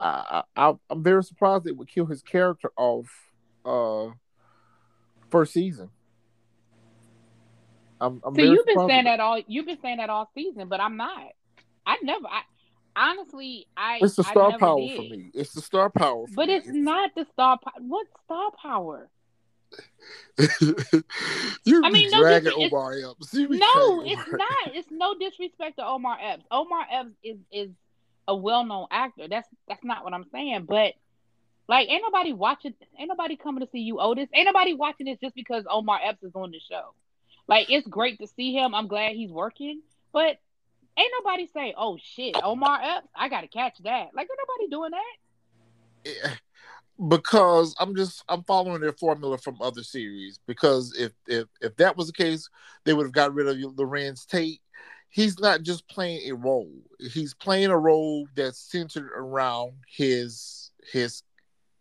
I, I I'm very surprised it would kill his character off uh, first season. I'm, I'm So you've been saying that all you've been saying that all season, but I'm not. I never. I honestly, I. It's the star power did. for me. It's the star power. For But me. it's not the star. Po- what star power? [LAUGHS] you I mean, no dragging it's- Omar Epps. No, it's Omar not. It's no disrespect to Omar Epps. Omar Epps is is a well known actor. That's that's not what I'm saying. But like, ain't nobody watching. Ain't nobody coming to see you, Otis. Ain't nobody watching this just because Omar Epps is on the show. Like, it's great to see him. I'm glad he's working. But ain't nobody say, "Oh shit, Omar Epps, I gotta catch that." Like, ain't nobody doing that. Yeah. Because I'm just I'm following their formula from other series. Because if if if that was the case, they would have got rid of Larenz Tate. He's not just playing a role; he's playing a role that's centered around his his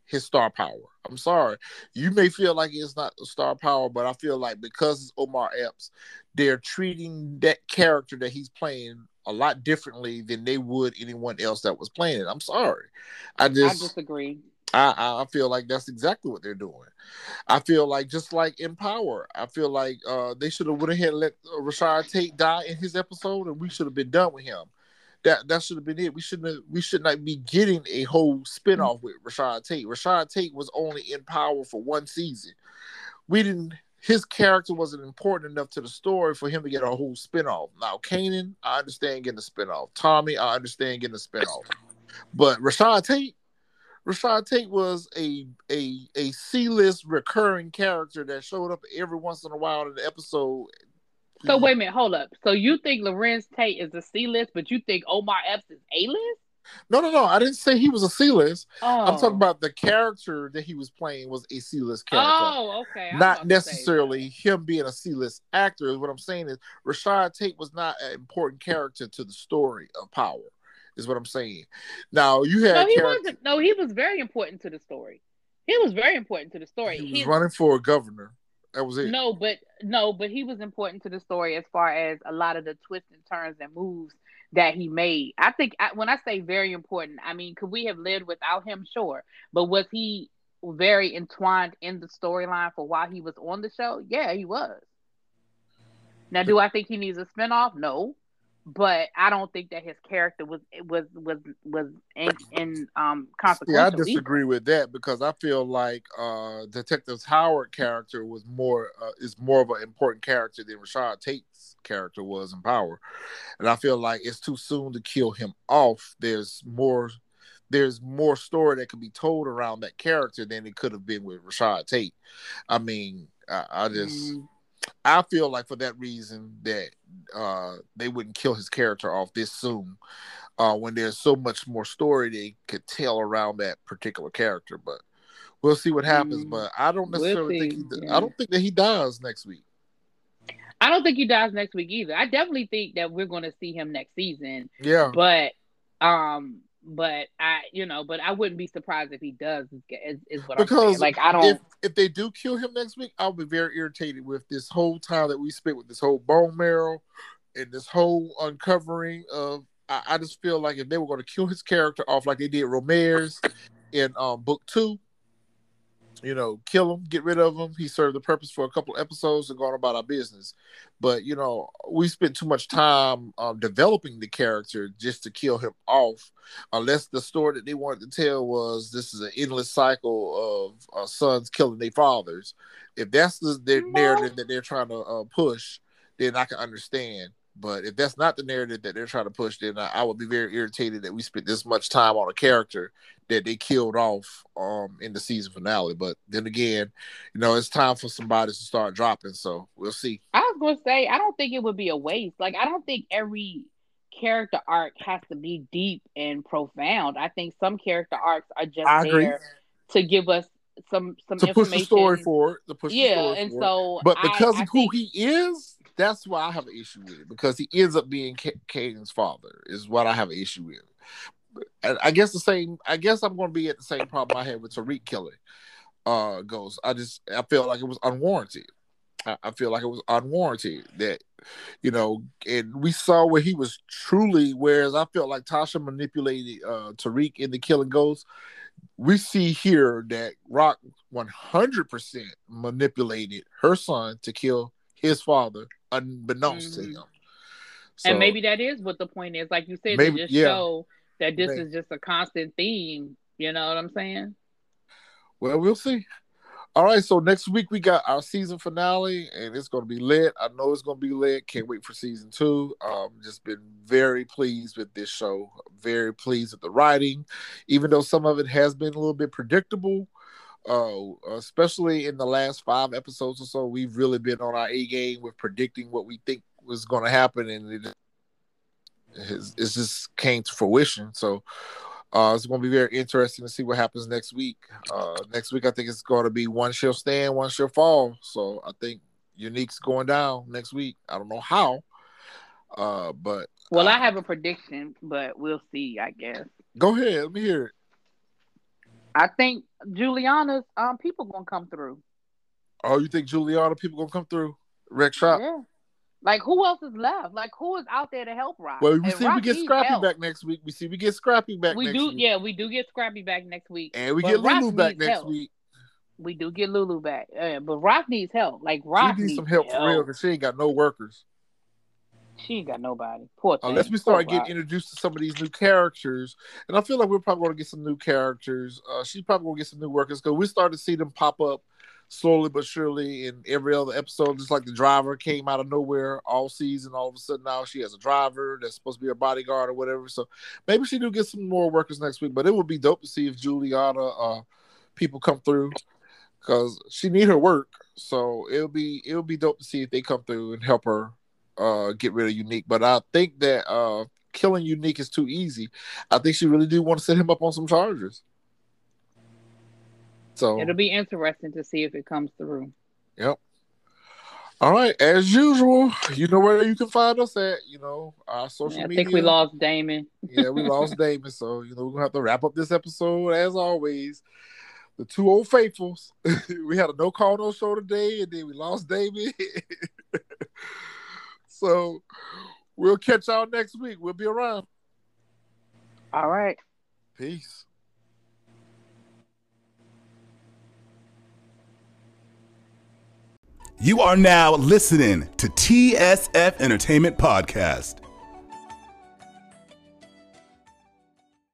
his star power. I'm sorry, you may feel like it's not star power, but I feel like because it's Omar Epps, they're treating that character that he's playing a lot differently than they would anyone else that was playing it. I'm sorry, I just I disagree. I, I feel like that's exactly what they're doing. I feel like just like in Power, I feel like uh, they should have went ahead and let uh, Rashad Tate die in his episode, and we should have been done with him. That that should have been it. We shouldn't have, we should not be getting a whole spinoff with Rashad Tate. Rashad Tate was only in Power for one season. We didn't. His character wasn't important enough to the story for him to get a whole spinoff. Now, Kanan, I understand getting a spinoff. Tommy, I understand getting a spinoff. But Rashad Tate, Rashad Tate was a a a C list recurring character that showed up every once in a while in the episode. So wait a minute, hold up. So you think Larenz Tate is a C list, but you think Omar Epps is A list? No, no, no. I didn't say he was a C list. Oh, I'm talking oh. about the character that he was playing was a C list character. Oh, okay. I not about to say necessarily him being a C list actor. What I'm saying is Rashad Tate was not an important character to the story of Power. Is what I'm saying. Now you had No, he wasn't. No, he was very important to the story. He was very important to the story. he was He- running for a governor. That was it. No, but no, but he was important to the story as far as a lot of the twists and turns and moves that he made. I think I, when I say very important, I mean could we have lived without him? Sure, but was he very entwined in the storyline for while he was on the show? Yeah, he was. Now, do I think he needs a spinoff? No, but I don't think that his character was was was was in, in um Yeah, I consequential. either. disagree with that because I feel like uh Detective Howard character was more uh, is more of an important character than Rashad Tate's character was in Power, and I feel like it's too soon to kill him off. There's more. There's more story that could be told around that character than it could have been with Rashad Tate. I mean, I, I just Mm. I feel like for that reason that uh, they wouldn't kill his character off this soon, uh, when there's so much more story they could tell around that particular character. But we'll see what happens. Mm. But I don't We'll necessarily think he, yeah. I don't think that he dies next week. I don't think he dies next week either. I definitely think that we're going to see him next season. Yeah, But um but I you know, but I wouldn't be surprised if he does is, is, what I'm because saying. Like I don't if if they do kill him next week, I'll be very irritated with this whole time that we spent with this whole bone marrow and this whole uncovering of. I, I just feel like if they were going to kill his character off like they did Romere's in um, book two, you know, kill him, get rid of him. He served the purpose for a couple episodes and gone about our business. But you know, we spent too much time um, developing the character just to kill him off. Unless the story that they wanted to tell was this is an endless cycle of uh, sons killing their fathers. If that's the, the narrative that they're trying to uh, push, then I can understand. But if that's not the narrative that they're trying to push, then I, I would be very irritated that we spent this much time on a character that they killed off um in the season finale. But then again, you know, it's time for somebody to start dropping. So we'll see. I was gonna say I don't think it would be a waste. Like I don't think every character arc has to be deep and profound. I think some character arcs are just I there to give us some some To push information. the story forward, to push the yeah, and forward. so but I- because I of who think- he is, that's why I have an issue with it. Because he ends up being Ca- Caden's father, is what I have an issue with. And I guess the same. I guess I'm going to be at the same problem I had with Tariq killing uh, Ghost. I just I feel like it was unwarranted. I, I feel like it was unwarranted that you know, and we saw where he was truly. Whereas I felt like Tasha manipulated uh, Tariq in the killing ghost. We see here that Rock 100% manipulated her son to kill his father, unbeknownst to Mhm. him. and maybe that is what the point is. Like you said, Maybe- to just yeah. show that this Maybe. is just a constant theme. You know what I'm saying? Well, we'll see. All right, so next week we got our season finale, and it's going to be lit. I know it's going to be lit. Can't wait for season two. Um, just been very pleased with this show. Very pleased with the writing, even though some of it has been a little bit predictable. Uh, especially in the last five episodes or so, we've really been on our A game with predicting what we think was going to happen, and it, it's just came to fruition. So uh, it's going to be very interesting to see what happens next week. Uh, next week, I think it's going to be one shall stand, one shall fall. So I think Unique's going down next week. I don't know how, uh, but Well, I have a prediction, but we'll see. I guess. go ahead. Let me hear it. I think Juliana's um people gonna come through. Oh, you think Juliana people gonna come through? Wreck shop. Yeah. Like who else is left? Like who is out there to help Rock? Well, we And see Rock we get Scrappy help. back next week. We see we get Scrappy back We next do, week. yeah, we do get Scrappy back next week, And we But get Rock Lulu back next help. week. we do get Lulu back. Uh, but Rock needs help. Like Rock She needs some help for real because she ain't got no workers. She ain't got nobody. Poor thing. Unless we Poor start getting Rock. introduced to some of these new characters, and I feel like we're probably going to get some new characters. Uh, she's probably going to get some new workers because we started to see them pop up slowly but surely in every other episode. Just like the driver came out of nowhere all season, all of a sudden now she has a driver that's supposed to be her bodyguard or whatever. So maybe she do get some more workers next week. But it would be dope to see if Juliana uh, people come through because she need her work. So it'll be it'll be dope to see if they come through and help her uh get rid of unique but i think that uh killing Unique is too easy. I think she really do want to set him up on some charges. So It'll be interesting to see if it comes through. Yep. All right, as usual, you know where you can find us at. You know our social I media. think we lost Damon. yeah, we lost [LAUGHS] Damon, so you know we're gonna have to wrap up this episode as always. The two old faithfuls. [LAUGHS] we had a no call no show today, and then we lost Damon. [LAUGHS] so we'll catch y'all next week. We'll be around. All right. Peace. You are now listening to TSF Entertainment Podcast.